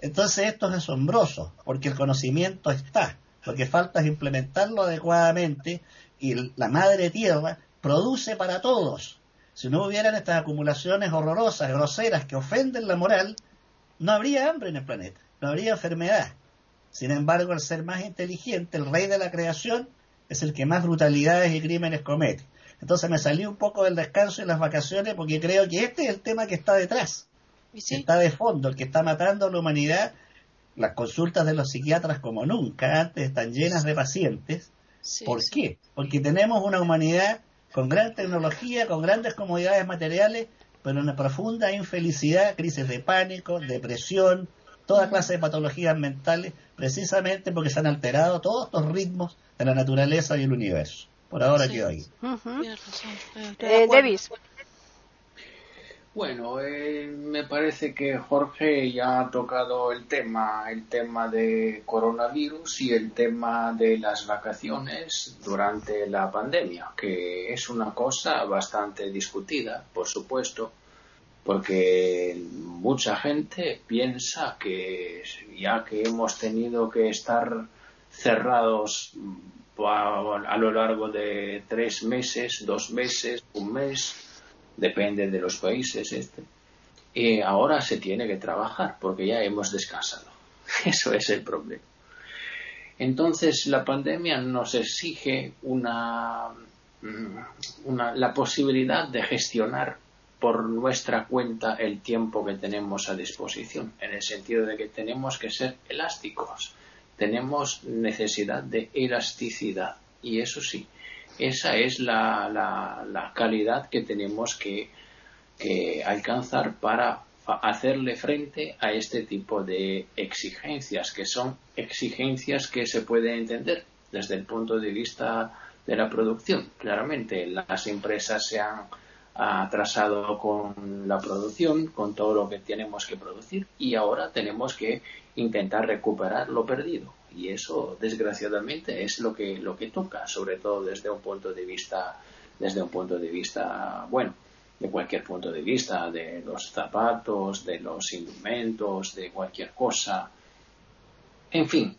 Entonces, esto es asombroso, porque el conocimiento está. Lo que falta es implementarlo adecuadamente y la madre tierra produce para todos. Si no hubieran estas acumulaciones horrorosas, groseras, que ofenden la moral, no habría hambre en el planeta, no habría enfermedad. Sin embargo, el ser más inteligente, el rey de la creación, es el que más brutalidades y crímenes comete. Entonces me salí un poco del descanso y las vacaciones porque creo que este es el tema que está detrás, está de fondo, el que está matando a la humanidad. Las consultas de los psiquiatras como nunca antes están llenas de pacientes. ¿Por qué? Porque tenemos una humanidad con gran tecnología, con grandes comodidades materiales, pero una profunda infelicidad, crisis de pánico, depresión, toda clase de patologías mentales, precisamente porque se han alterado todos estos ritmos de la naturaleza y el universo. Por ahora quedo ahí. Eh, Davis. Bueno, eh, me parece que Jorge ya ha tocado el tema, el tema de coronavirus y el tema de las vacaciones durante la pandemia, que es una cosa bastante discutida, por supuesto, porque mucha gente piensa que ya que hemos tenido que estar cerrados a, lo largo de tres meses, dos meses, un mes, depende de los países este. Y ahora se tiene que trabajar porque ya hemos descansado. Eso es el problema. Entonces la pandemia nos exige una, mm, una, la posibilidad de gestionar por nuestra cuenta el tiempo que tenemos a disposición, en el sentido de que tenemos que ser elásticos, tenemos necesidad de elasticidad y eso sí, esa es la, la, calidad que tenemos que, que alcanzar para hacerle frente a este tipo de exigencias, que son exigencias que se pueden entender desde el punto de vista de la producción. Claramente, las empresas se han atrasado con la producción, con todo lo que tenemos que producir y ahora tenemos que intentar recuperar lo perdido. Y eso, desgraciadamente, es lo que, lo que toca, sobre todo desde un punto de vista, desde un punto de vista, bueno, de cualquier punto de vista, de los zapatos, de los instrumentos, de cualquier cosa. En fin,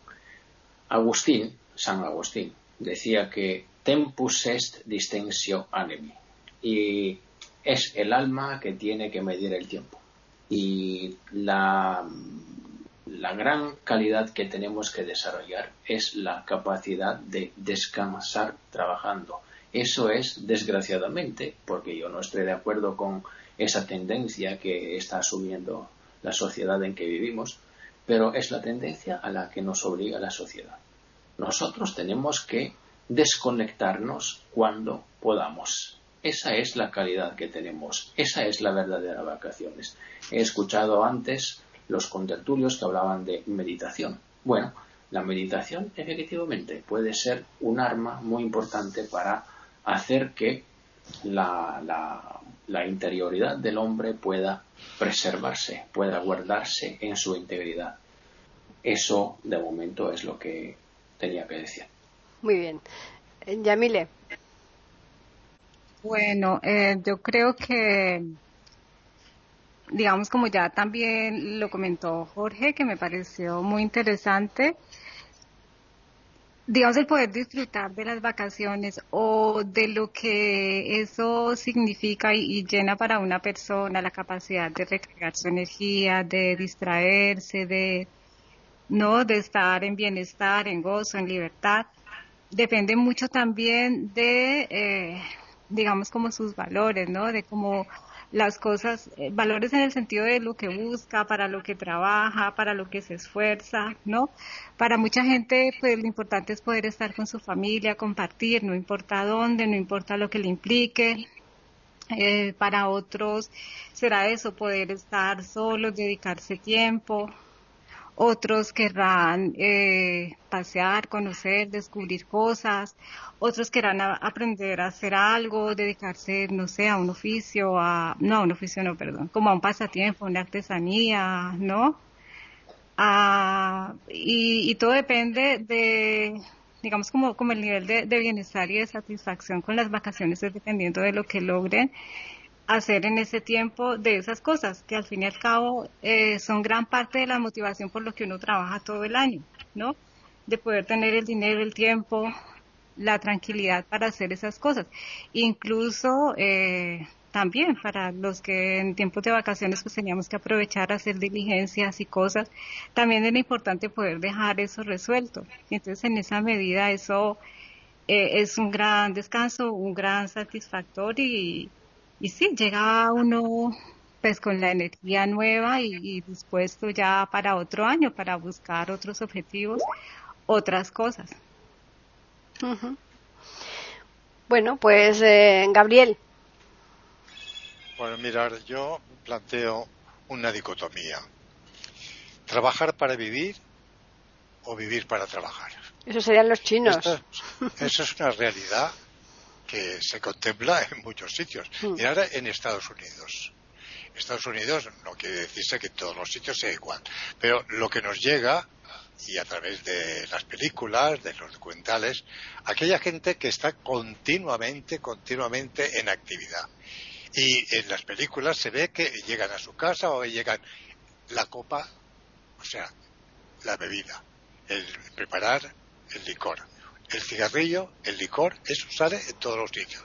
Agustín, San Agustín, decía que tempus est distensio animi y es el alma que tiene que medir el tiempo. Y la, la gran calidad que tenemos que desarrollar es la capacidad de descansar trabajando eso es, desgraciadamente, porque yo no estoy de acuerdo con esa tendencia que está asumiendo la sociedad en que vivimos, pero es la tendencia a la que nos obliga la sociedad. Nosotros tenemos que desconectarnos cuando podamos. Esa es la calidad que tenemos, esa es la verdadera vacaciones. He escuchado antes los contertulios que hablaban de meditación. Bueno, la meditación efectivamente puede ser un arma muy importante para hacer que la, la, interioridad del hombre pueda preservarse, pueda guardarse en su integridad. Eso, de momento, es lo que tenía que decir. Muy bien. Yamile. Bueno, eh, yo creo que, digamos, como ya también lo comentó Jorge, que me pareció muy interesante, digamos, el poder disfrutar de las vacaciones o de lo que eso significa y, llena para una persona la capacidad de recargar su energía, de distraerse, de, no, de estar en bienestar, en gozo, en libertad, depende mucho también de, eh, digamos, como sus valores, ¿no? De cómo las cosas, eh, valores en el sentido de lo que busca, para lo que trabaja, para lo que se esfuerza, ¿no? Para mucha gente, pues lo importante es poder estar con su familia, compartir, no importa dónde, no importa lo que le implique. Eh, para otros será eso, poder estar solos, dedicarse tiempo, otros querrán eh, pasear, conocer, descubrir cosas, otros querrán aprender a hacer algo, dedicarse, no sé, a un oficio, a, no, a un oficio no, perdón, como a un pasatiempo, una artesanía, ¿no? y, todo depende de, digamos, como, como el nivel de, de bienestar y de satisfacción con las vacaciones es dependiendo de lo que logren hacer en ese tiempo de esas cosas, que al fin y al cabo eh, son gran parte de la motivación por lo que uno trabaja todo el año, ¿no? De poder tener el dinero, el tiempo, la tranquilidad para hacer esas cosas. Incluso eh, también para los que en tiempos de vacaciones pues teníamos que aprovechar hacer diligencias y cosas, también era importante poder dejar eso resuelto. entonces en esa medida eso eh, es un gran descanso, un gran satisfactor y, y sí, llega uno pues con la energía nueva y, dispuesto ya para otro año, para buscar otros objetivos, otras cosas. Bueno, pues eh, Gabriel. Bueno, mirar, yo planteo una dicotomía. Trabajar para vivir o vivir para trabajar. Eso serían los chinos. eso es una realidad que se contempla en muchos sitios. Y ahora en Estados Unidos. Estados Unidos no quiere decirse que en todos los sitios sea igual, pero lo que nos llega y a través de las películas, de los documentales, aquella gente que está continuamente, continuamente en actividad. Y en las películas se ve que llegan a su casa o llegan la copa, o sea, la bebida, el preparar el licor el cigarrillo, el licor, eso sale en todos los sitios.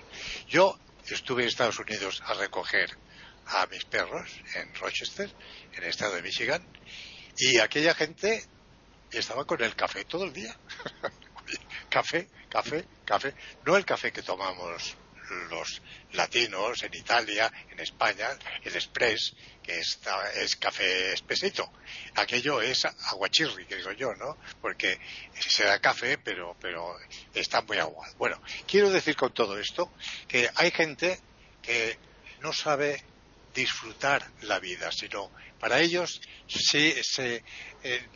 Yo estuve en Estados Unidos a recoger a mis perros en Rochester, en el estado de Michigan, y aquella gente estaba con el café todo el día. café, café, café. No el café que tomamos los latinos en Italia, en España, el express, que es, café espesito. Aquello es aguachirri, que digo yo, ¿no? Porque se da café, pero, pero está muy aguado. Bueno, quiero decir con todo esto que hay gente que no sabe disfrutar la vida, sino para ellos se, se, eh,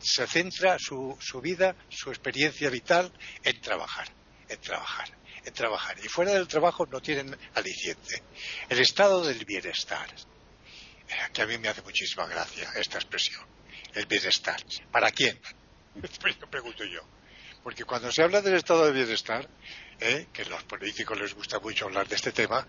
se centra su, su vida, su experiencia vital en trabajar, en trabajar trabajar. Y fuera del trabajo no tienen aliciente. El estado del bienestar, eh, que a mí me hace muchísima gracia esta expresión. El bienestar. ¿Para quién? pregunto yo. Porque cuando se habla del estado de bienestar, eh, que a los políticos les gusta mucho hablar de este tema,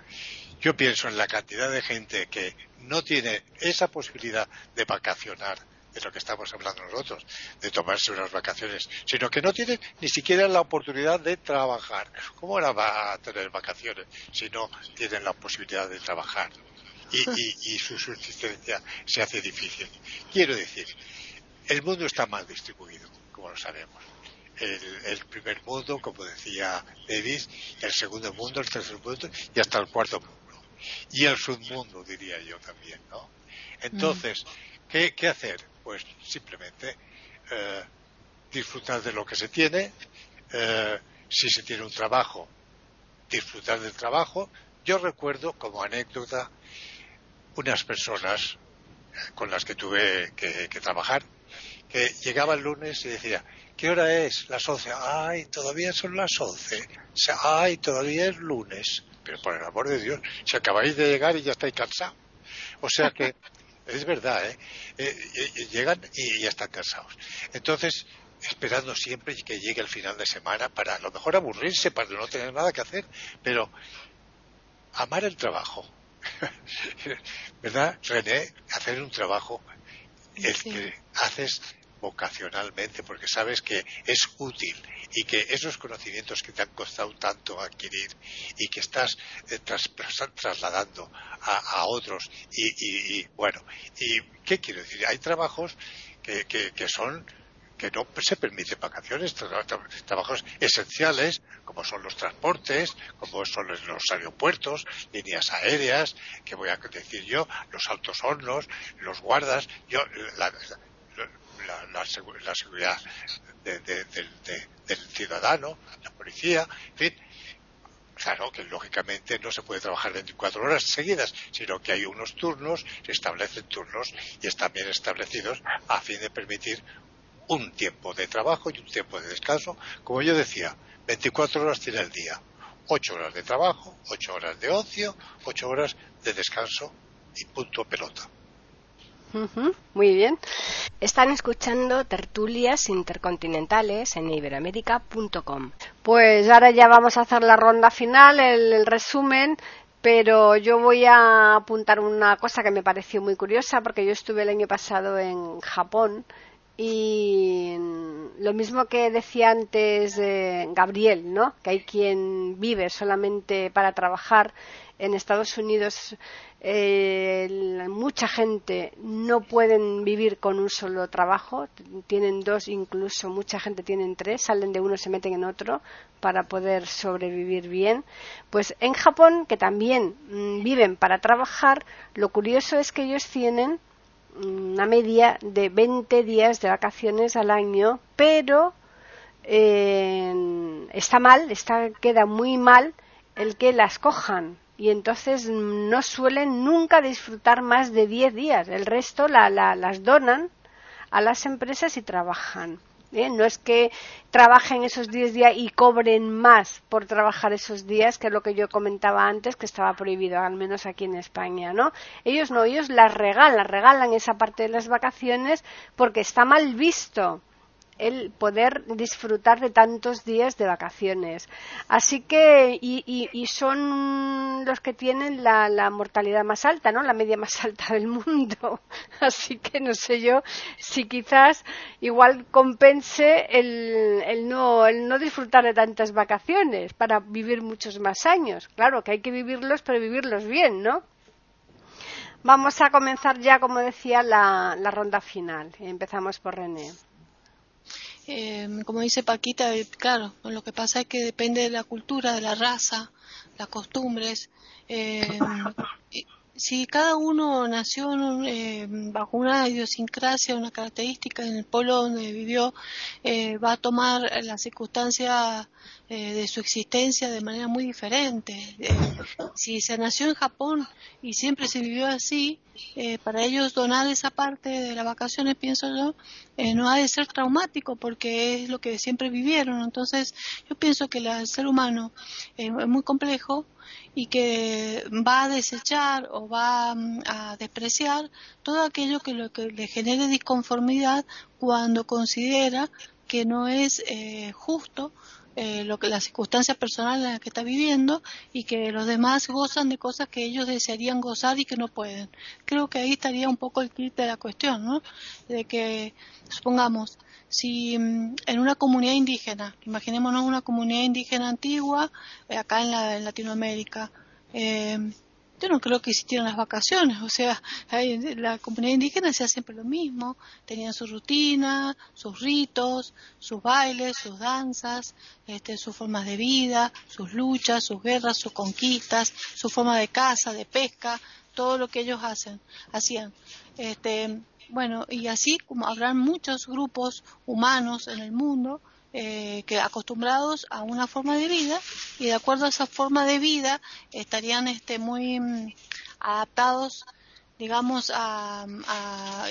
yo pienso en la cantidad de gente que no tiene esa posibilidad de vacacionar, de lo que estamos hablando nosotros, de tomarse unas vacaciones, sino que no tienen ni siquiera la oportunidad de trabajar. ¿Cómo ahora va a tener vacaciones si no tienen la posibilidad de trabajar? Y, y su subsistencia se hace difícil. Quiero decir, el mundo está mal distribuido, como lo sabemos. El, el, primer mundo, como decía Davis, el segundo mundo, el tercer mundo y hasta el cuarto mundo. Y el submundo, diría yo también, ¿no? Entonces, ¿qué, qué hacer? Pues simplemente eh, disfrutar de lo que se tiene, eh, si se tiene un trabajo, disfrutar del trabajo. Yo recuerdo como anécdota unas personas con las que tuve que, trabajar que llegaba el lunes y decía, ¿qué hora es? Las once. Ay, todavía son las once. Ay, todavía es lunes. Pero por el amor de Dios, si acabáis de llegar y ya estáis cansados. O sea que es verdad, ¿eh? Eh, eh, llegan y ya están cansados. Entonces, esperando siempre que llegue el final de semana para a lo mejor aburrirse, para no tener nada que hacer, pero amar el trabajo. ¿Verdad, René? Hacer un trabajo el que haces vocacionalmente porque sabes que es útil y que esos conocimientos que te han costado tanto adquirir y que estás eh, trasladando a, otros y, bueno y qué quiero decir hay trabajos que, que, son que no se permiten vacaciones, trabajos esenciales, como son los transportes, como son los aeropuertos, líneas aéreas, que voy a decir yo, los altos hornos, los guardas. Yo, la, seguridad del ciudadano, la policía, en fin. Claro que lógicamente no se puede trabajar 24 horas seguidas, sino que hay unos turnos, se establecen turnos y están bien establecidos a fin de permitir un tiempo de trabajo y un tiempo de descanso. Como yo decía, 24 horas tiene el día, 8 horas de trabajo, 8 horas de ocio, 8 horas de descanso y punto pelota muy bien. Están escuchando tertulias intercontinentales en iberoamérica.com. Pues ahora ya vamos a hacer la ronda final, el, resumen, pero yo voy a apuntar una cosa que me pareció muy curiosa porque yo estuve el año pasado en Japón y lo mismo que decía antes eh, Gabriel, ¿no? Que hay quien vive solamente para trabajar en Estados Unidos eh, mucha gente no pueden vivir con un solo trabajo, tienen dos, incluso mucha gente tienen tres, salen de uno se meten en otro para poder sobrevivir bien. Pues en Japón, que también mm, viven para trabajar, lo curioso es que ellos tienen una media de 20 días de vacaciones al año, pero eh, está mal, está, queda muy mal el que las cojan y entonces no suelen nunca disfrutar más de 10 días. El resto las donan a las empresas y trabajan. ¿eh? No es que trabajen esos 10 días y cobren más por trabajar esos días, que es lo que yo comentaba antes, que estaba prohibido, al menos aquí en España, ¿no? Ellos no, ellos las regalan, regalan esa parte de las vacaciones porque está mal visto el poder disfrutar de tantos días de vacaciones. Así que, y, son los que tienen la, la, mortalidad más alta, ¿no? La media más alta del mundo. Así que no sé yo si quizás igual compense el, el, no, el no disfrutar de tantas vacaciones para vivir muchos más años. Claro que hay que vivirlos, pero vivirlos bien, ¿no? Vamos a comenzar ya, como decía, la, la ronda final. Empezamos por René. Eh, como dice Paquita, eh, claro, lo que pasa es que depende de la cultura, de la raza, las costumbres. Eh, si cada uno nació eh, bajo una idiosincrasia, una característica en el pueblo donde vivió, eh, va a tomar la circunstancia eh, de su existencia de manera muy diferente. si se nació en Japón y siempre se vivió así, para ellos donar esa parte de las vacaciones, pienso yo, no ha de ser traumático porque es lo que siempre vivieron. Entonces, yo pienso que el ser humano es muy complejo y que va a desechar o va mm, a despreciar todo aquello que, lo que le genere disconformidad cuando considera que no es eh, justo eh, lo que la circunstancia personal en la que está viviendo y que los demás gozan de cosas que ellos desearían gozar y que no pueden. Creo que ahí estaría un poco el kit de la cuestión, ¿no? De que, supongamos, si mm, en una comunidad indígena, imaginémonos una comunidad indígena antigua, eh, acá en, la, en Latinoamérica, eh, yo no creo que existieran las vacaciones, o sea, la comunidad indígena hacía siempre lo mismo, tenían su rutina, sus ritos, sus bailes, sus danzas, este, sus formas de vida, sus luchas, sus guerras, sus conquistas, su forma de caza, de pesca, todo lo que ellos hacen, hacían. Este, bueno, y así como habrán muchos grupos humanos en el mundo eh, que acostumbrados a una forma de vida y de acuerdo a esa forma de vida estarían este, muy mm, adaptados digamos, a,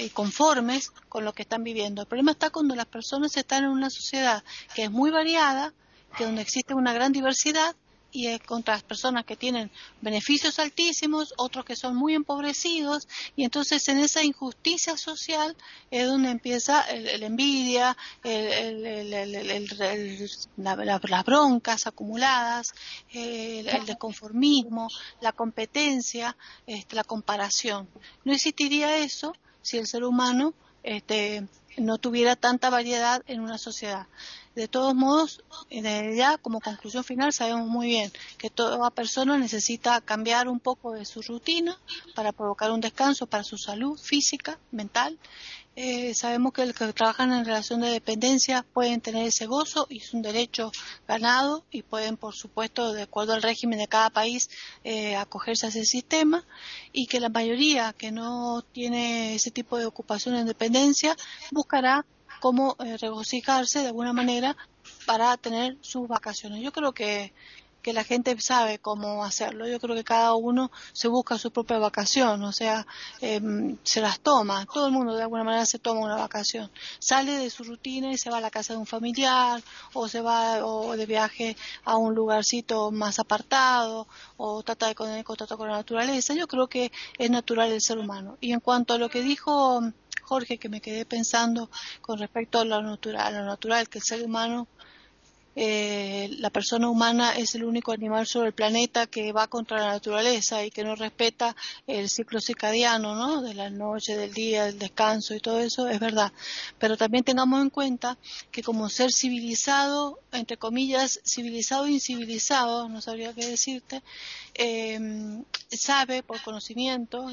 y conformes con lo que están viviendo. El problema está cuando las personas están en una sociedad que es muy variada, que donde existe una gran diversidad y es contra las personas que tienen beneficios altísimos, otros que son muy empobrecidos, y entonces en esa injusticia social es donde empieza el, envidia, las broncas acumuladas, el, desconformismo, la competencia, este, la comparación. No existiría eso si el ser humano este, no tuviera tanta variedad en una sociedad. De todos modos, ya como conclusión final sabemos muy bien que toda persona necesita cambiar un poco de su rutina para provocar un descanso para su salud física, mental. Eh, sabemos que los que trabajan en relación de dependencia pueden tener ese gozo y es un derecho ganado y pueden, por supuesto, de acuerdo al régimen de cada país, eh, acogerse a ese sistema y que la mayoría que no tiene ese tipo de ocupación en dependencia buscará cómo eh, regocijarse de alguna manera para tener sus vacaciones. Yo creo que, que la gente sabe cómo hacerlo. Yo creo que cada uno se busca su propia vacación, o sea, em, se las toma. Todo el mundo de alguna manera se toma una vacación. Sale de su rutina y se va a la casa de un familiar, o se va o de viaje a un lugarcito más apartado, o trata de tener contacto con la naturaleza. Yo creo que es natural el ser humano. Y en cuanto a lo que dijo Jorge, que me quedé pensando con respecto a lo natural, a lo natural que el ser humano, eh, la persona humana es el único animal sobre el planeta que va contra la naturaleza y que no respeta el ciclo circadiano, ¿no? De la noche, del día, del descanso y todo eso, es verdad. Pero también tengamos en cuenta que como ser civilizado, entre comillas, civilizado e incivilizado, no sabría qué decirte, eh, sabe por conocimiento,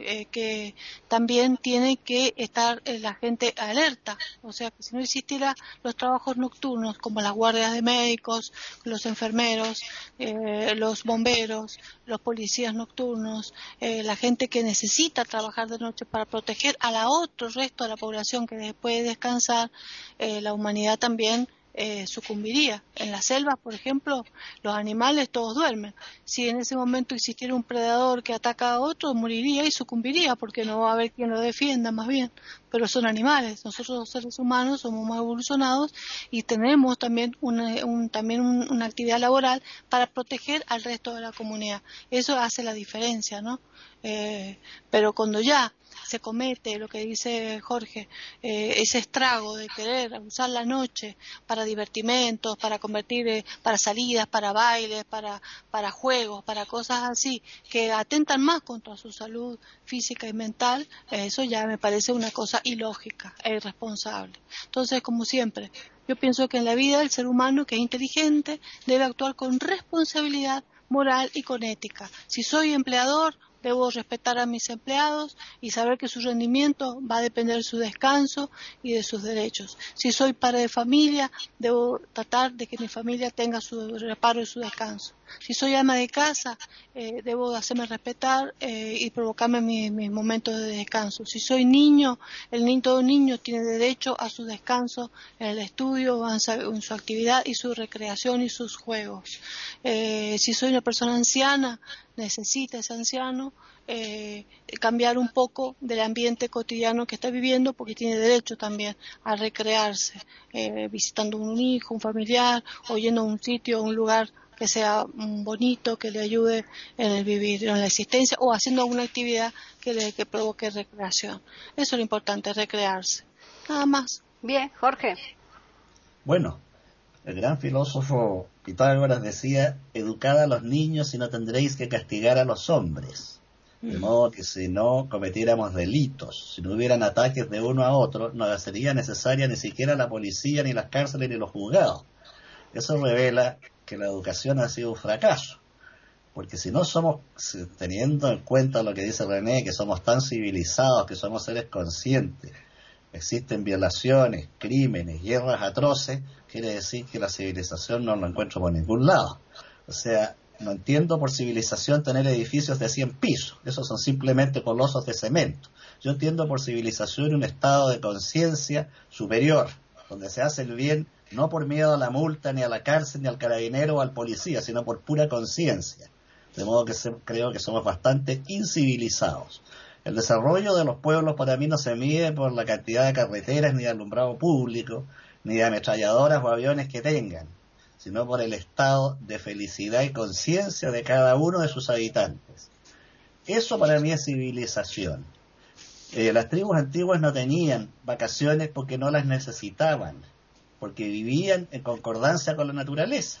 eh, que también tiene que estar eh, la gente alerta. O sea, que si no existiera los trabajos nocturnos, como las guardias de médicos, los enfermeros, eh, los bomberos, los policías nocturnos, la gente que necesita trabajar de noche para proteger a la otro resto de la población que puede descansar, la humanidad también eh, sucumbiría. En la selva, por ejemplo, los animales todos duermen. Si en ese momento existiera un predador que ataca a otro, moriría y sucumbiría porque no va a haber quien lo defienda, más bien. Pero son animales. Nosotros los seres humanos somos más evolucionados y tenemos también una, también una actividad laboral para proteger al resto de la comunidad. Eso hace la diferencia, ¿no? Eh, pero cuando ya se comete lo que dice Jorge, eh, ese estrago de querer usar la noche para divertimentos, para convertir, eh, para salidas, para bailes, para, para juegos, para cosas así, que atentan más contra su salud física y mental, eso ya me parece una cosa ilógica e irresponsable. Entonces, como siempre, yo pienso que en la vida el ser humano que es inteligente debe actuar con responsabilidad moral y con ética. Si soy empleador, debo respetar a mis empleados y saber que su rendimiento va a depender de su descanso y de sus derechos. Si soy padre de familia, debo tratar de que mi familia tenga su reparo y su descanso. Si soy ama de casa, eh, debo hacerme respetar eh, y provocarme mis, momentos de descanso. Si soy niño, el niño, todo niño tiene derecho a su descanso en el estudio, en su actividad y su recreación y sus juegos. Eh, si soy una persona anciana, necesita ese anciano cambiar un poco del ambiente cotidiano que está viviendo porque tiene derecho también a recrearse, visitando un hijo, un familiar, o yendo a un sitio, un lugar que sea bonito, que le ayude en el vivir, en la existencia o haciendo alguna actividad que le que provoque recreación. Eso es lo importante, recrearse. Nada más. Bien, Jorge. Bueno, el gran filósofo Pitágoras decía, educad a los niños y no tendréis que castigar a los hombres. De mm. modo que si no cometiéramos delitos, si no hubieran ataques de uno a otro, no sería necesaria ni siquiera la policía, ni las cárceles, ni los juzgados. Eso revela que la educación ha sido un fracaso. Porque si no somos, teniendo en cuenta lo que dice René, que somos tan civilizados, que somos seres conscientes, existen violaciones, crímenes, guerras atroces, quiere decir que la civilización no lo encuentro por ningún lado. O sea, no entiendo por civilización tener edificios de 100 pisos, esos son simplemente colosos de cemento. Yo entiendo por civilización un estado de conciencia superior, donde se hace el bien no por miedo a la multa, ni a la cárcel, ni al carabinero o al policía, sino por pura conciencia. De modo que creo que somos bastante incivilizados. El desarrollo de los pueblos para mí no se mide por la cantidad de carreteras, ni de alumbrado público, ni de ametralladoras o aviones que tengan, sino por el estado de felicidad y conciencia de cada uno de sus habitantes. Eso para mí es civilización. Eh, las tribus antiguas no tenían vacaciones porque no las necesitaban porque vivían en concordancia con la naturaleza.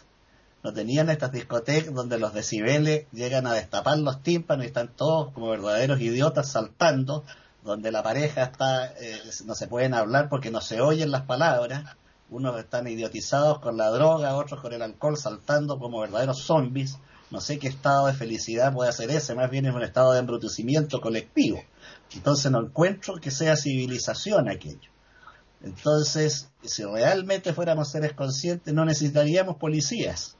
No tenían estas discotecas donde los decibeles llegan a destapar los tímpanos y están todos como verdaderos idiotas saltando, donde la pareja está, eh, no se pueden hablar porque no se oyen las palabras, unos están idiotizados con la droga, otros con el alcohol saltando como verdaderos zombies. No sé qué estado de felicidad puede ser ese, más bien es un estado de embrutecimiento colectivo. Entonces no encuentro que sea civilización aquello. Entonces, si realmente fuéramos seres conscientes, no necesitaríamos policías.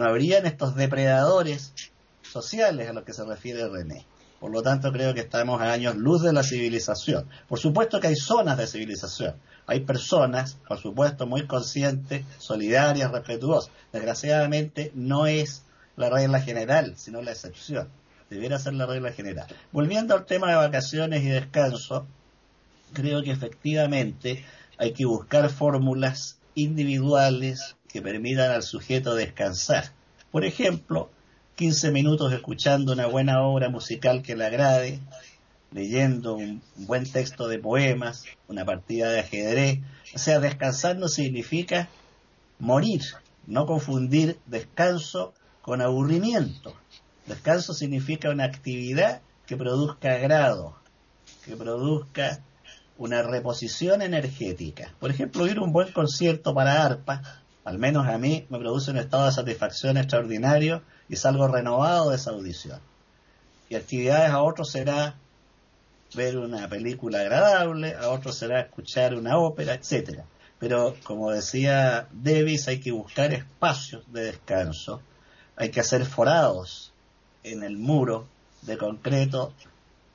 No habrían estos depredadores sociales a los que se refiere René. Por lo tanto, creo que estamos a años luz de la civilización. Por supuesto que hay zonas de civilización. Hay personas, por supuesto, muy conscientes, solidarias, respetuosas. Desgraciadamente, no es la regla general, sino la excepción. Debería ser la regla general. Volviendo al tema de vacaciones y descanso, creo que efectivamente hay que buscar fórmulas individuales que permitan al sujeto descansar. Por ejemplo, 15 minutos escuchando una buena obra musical que le agrade, leyendo un buen texto de poemas, una partida de ajedrez. O sea, descansar no significa morir, no confundir descanso con aburrimiento. Descanso significa una actividad que produzca agrado, que produzca una reposición energética. Por ejemplo, oír un buen concierto para arpa, al menos a mí, me produce un estado de satisfacción extraordinario y salgo renovado de esa audición. Y actividades a otros será ver una película agradable, a otros será escuchar una ópera, etcétera. Pero como decía Davis, hay que buscar espacios de descanso, hay que hacer forados en el muro de concreto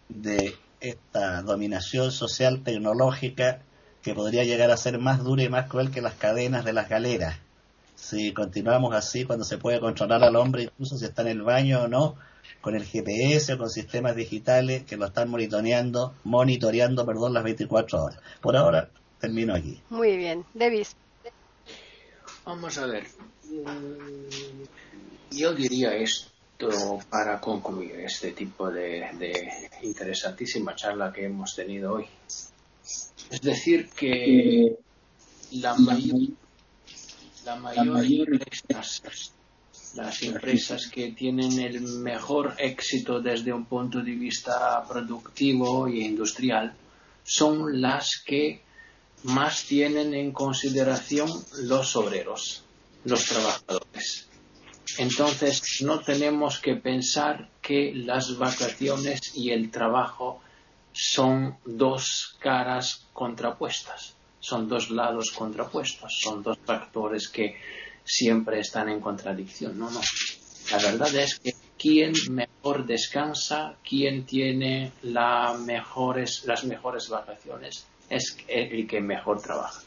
de esta dominación social tecnológica que podría llegar a ser más dura y más cruel que las cadenas de las galeras. Si continuamos así, cuando se puede controlar al hombre, incluso si está en el baño o no, con el GPS o con sistemas digitales que lo están monitoreando, monitoreando, perdón, las 24 horas. Por ahora termino aquí. Muy bien, Davis. Vamos a ver. Yo diría esto para concluir este tipo de, interesantísima charla que hemos tenido hoy. Es decir, que la mayor, la mayor empresas, las empresas que tienen el mejor éxito desde un punto de vista productivo e industrial son las que más tienen en consideración los obreros, los trabajadores. Entonces, no tenemos que pensar que las vacaciones y el trabajo son dos caras contrapuestas, son dos lados contrapuestos, son dos factores que siempre están en contradicción. No, no. La verdad es que quien mejor descansa, quien tiene las mejores vacaciones, es el que mejor trabaja.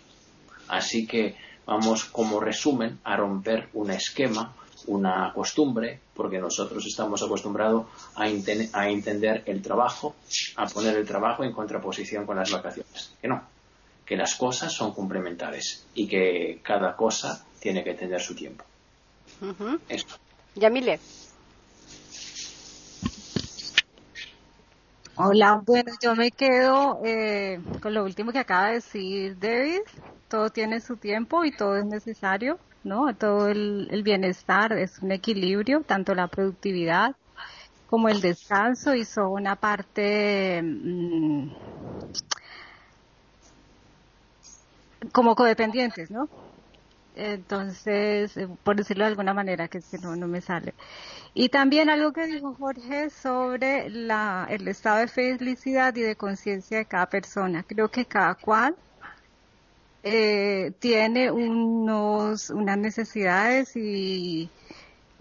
Así que vamos como resumen a romper un esquema, una costumbre, porque nosotros estamos acostumbrados a, a, entender el trabajo, a poner el trabajo en contraposición con las vacaciones. Que no, que las cosas son complementarias y que cada cosa tiene que tener su tiempo. Esto. Yamile. Hola, bueno, yo me quedo eh, con lo último que acaba de decir David. Todo tiene su tiempo y todo es necesario, ¿no? Todo el, bienestar es un equilibrio, tanto la productividad como el descanso y son una parte mm, como codependientes, ¿no? Entonces, eh, por decirlo de alguna manera, que, que no, no me sale. Y también algo que dijo Jorge sobre la, el estado de felicidad y de conciencia de cada persona. Creo que cada cual eh, tiene unos, unas necesidades y,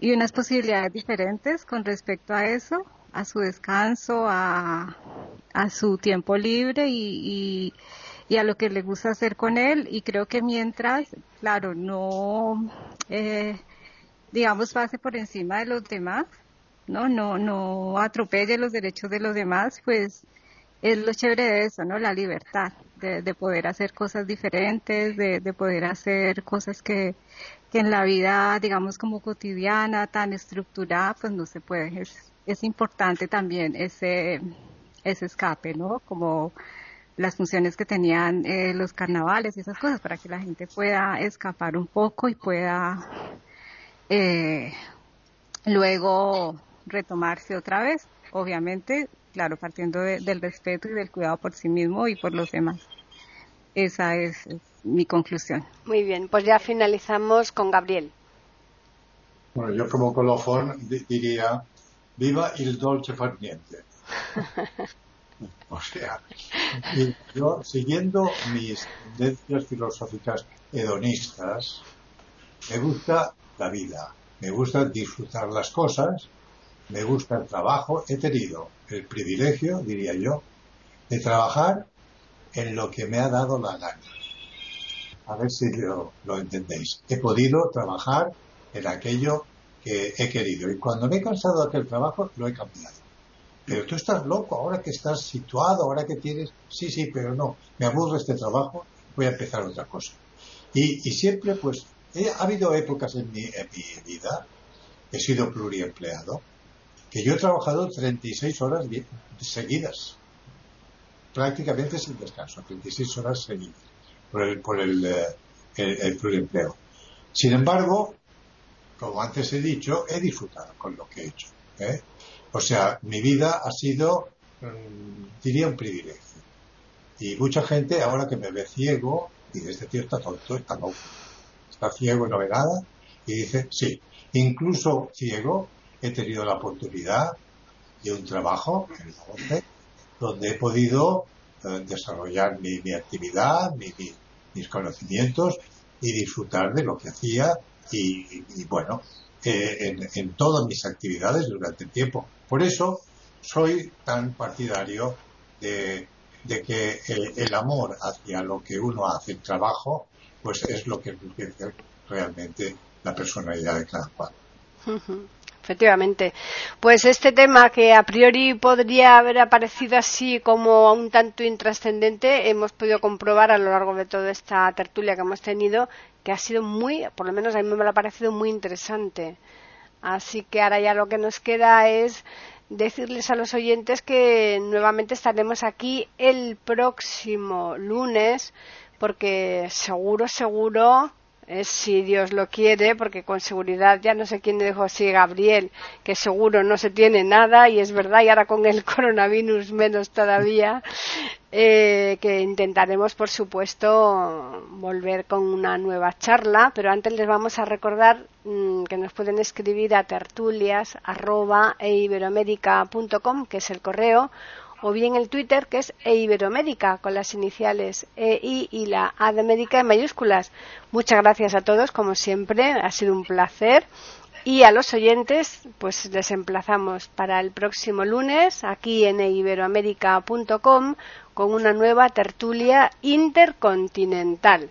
y unas posibilidades diferentes con respecto a eso, a su descanso, a, a su tiempo libre y, y y a lo que le gusta hacer con él y creo que mientras, claro, no, eh, digamos, pase por encima de los demás, ¿no? No, no atropelle los derechos de los demás, pues es lo chévere de eso, ¿no? La libertad de, de poder hacer cosas diferentes, de, de poder hacer cosas que, que en la vida, digamos, como cotidiana, tan estructurada, pues no se puede. Es, es importante también ese, ese escape, ¿no? Como las funciones que tenían eh, los carnavales y esas cosas para que la gente pueda escapar un poco y pueda eh, luego retomarse otra vez, obviamente, claro, partiendo del respeto y del cuidado por sí mismo y por los demás. Esa es, mi conclusión. Muy bien, pues ya finalizamos con Gabriel. Bueno, yo como colofón diría, viva el dolce far niente. O sea, yo siguiendo mis tendencias filosóficas hedonistas, me gusta la vida, me gusta disfrutar las cosas, me gusta el trabajo. He tenido el privilegio, diría yo, de trabajar en lo que me ha dado la gana. A ver si lo, entendéis. He podido trabajar en aquello que he querido y cuando me he cansado de aquel trabajo lo he cambiado pero tú estás loco ahora que estás situado, ahora que tienes, sí, sí, pero no, me aburre este trabajo, voy a empezar otra cosa. Y, siempre, pues, ha habido épocas en mi, en mi vida, he sido pluriempleado, que yo he trabajado 36 horas seguidas, prácticamente sin descanso, 36 horas seguidas, por el, por el, eh, el pluriempleo. Sin embargo, como antes he dicho, he disfrutado con lo que he hecho. ¿eh? O sea, mi vida ha sido, mm, diría, un privilegio. Y mucha gente, ahora que me ve ciego, dice, este tío está tonto, está loco. Está ciego y no ve nada. Y dice, sí, incluso ciego, he tenido la oportunidad de un trabajo en el donde he podido eh, desarrollar mi, actividad, mis conocimientos y disfrutar de lo que hacía y, bueno, eh, en, en, todas mis actividades durante el tiempo. Por eso soy tan partidario de, que el, amor hacia lo que uno hace, el trabajo, pues es lo que enriquece realmente la personalidad de cada cual. Efectivamente. Pues este tema que a priori podría haber aparecido así como un tanto intrascendente, hemos podido comprobar a lo largo de toda esta tertulia que hemos tenido que ha sido muy, por lo menos a mí me ha parecido muy interesante. Así que ahora ya lo que nos queda es decirles a los oyentes que nuevamente estaremos aquí el próximo lunes porque seguro, seguro es si Dios lo quiere, porque con seguridad ya no sé quién dijo si Gabriel, que seguro no se tiene nada y es verdad y ahora con el coronavirus menos todavía. eh, que intentaremos, por supuesto, volver con una nueva charla, pero antes les vamos a recordar mm, que nos pueden escribir a tertulias.eiberoamérica.com, que es el correo, o bien el Twitter, que es eiberoamérica, con las iniciales EI y la A de América en mayúsculas. Muchas gracias a todos, como siempre, ha sido un placer. Y a los oyentes, pues les emplazamos para el próximo lunes aquí en iberoamérica.com con una nueva tertulia intercontinental.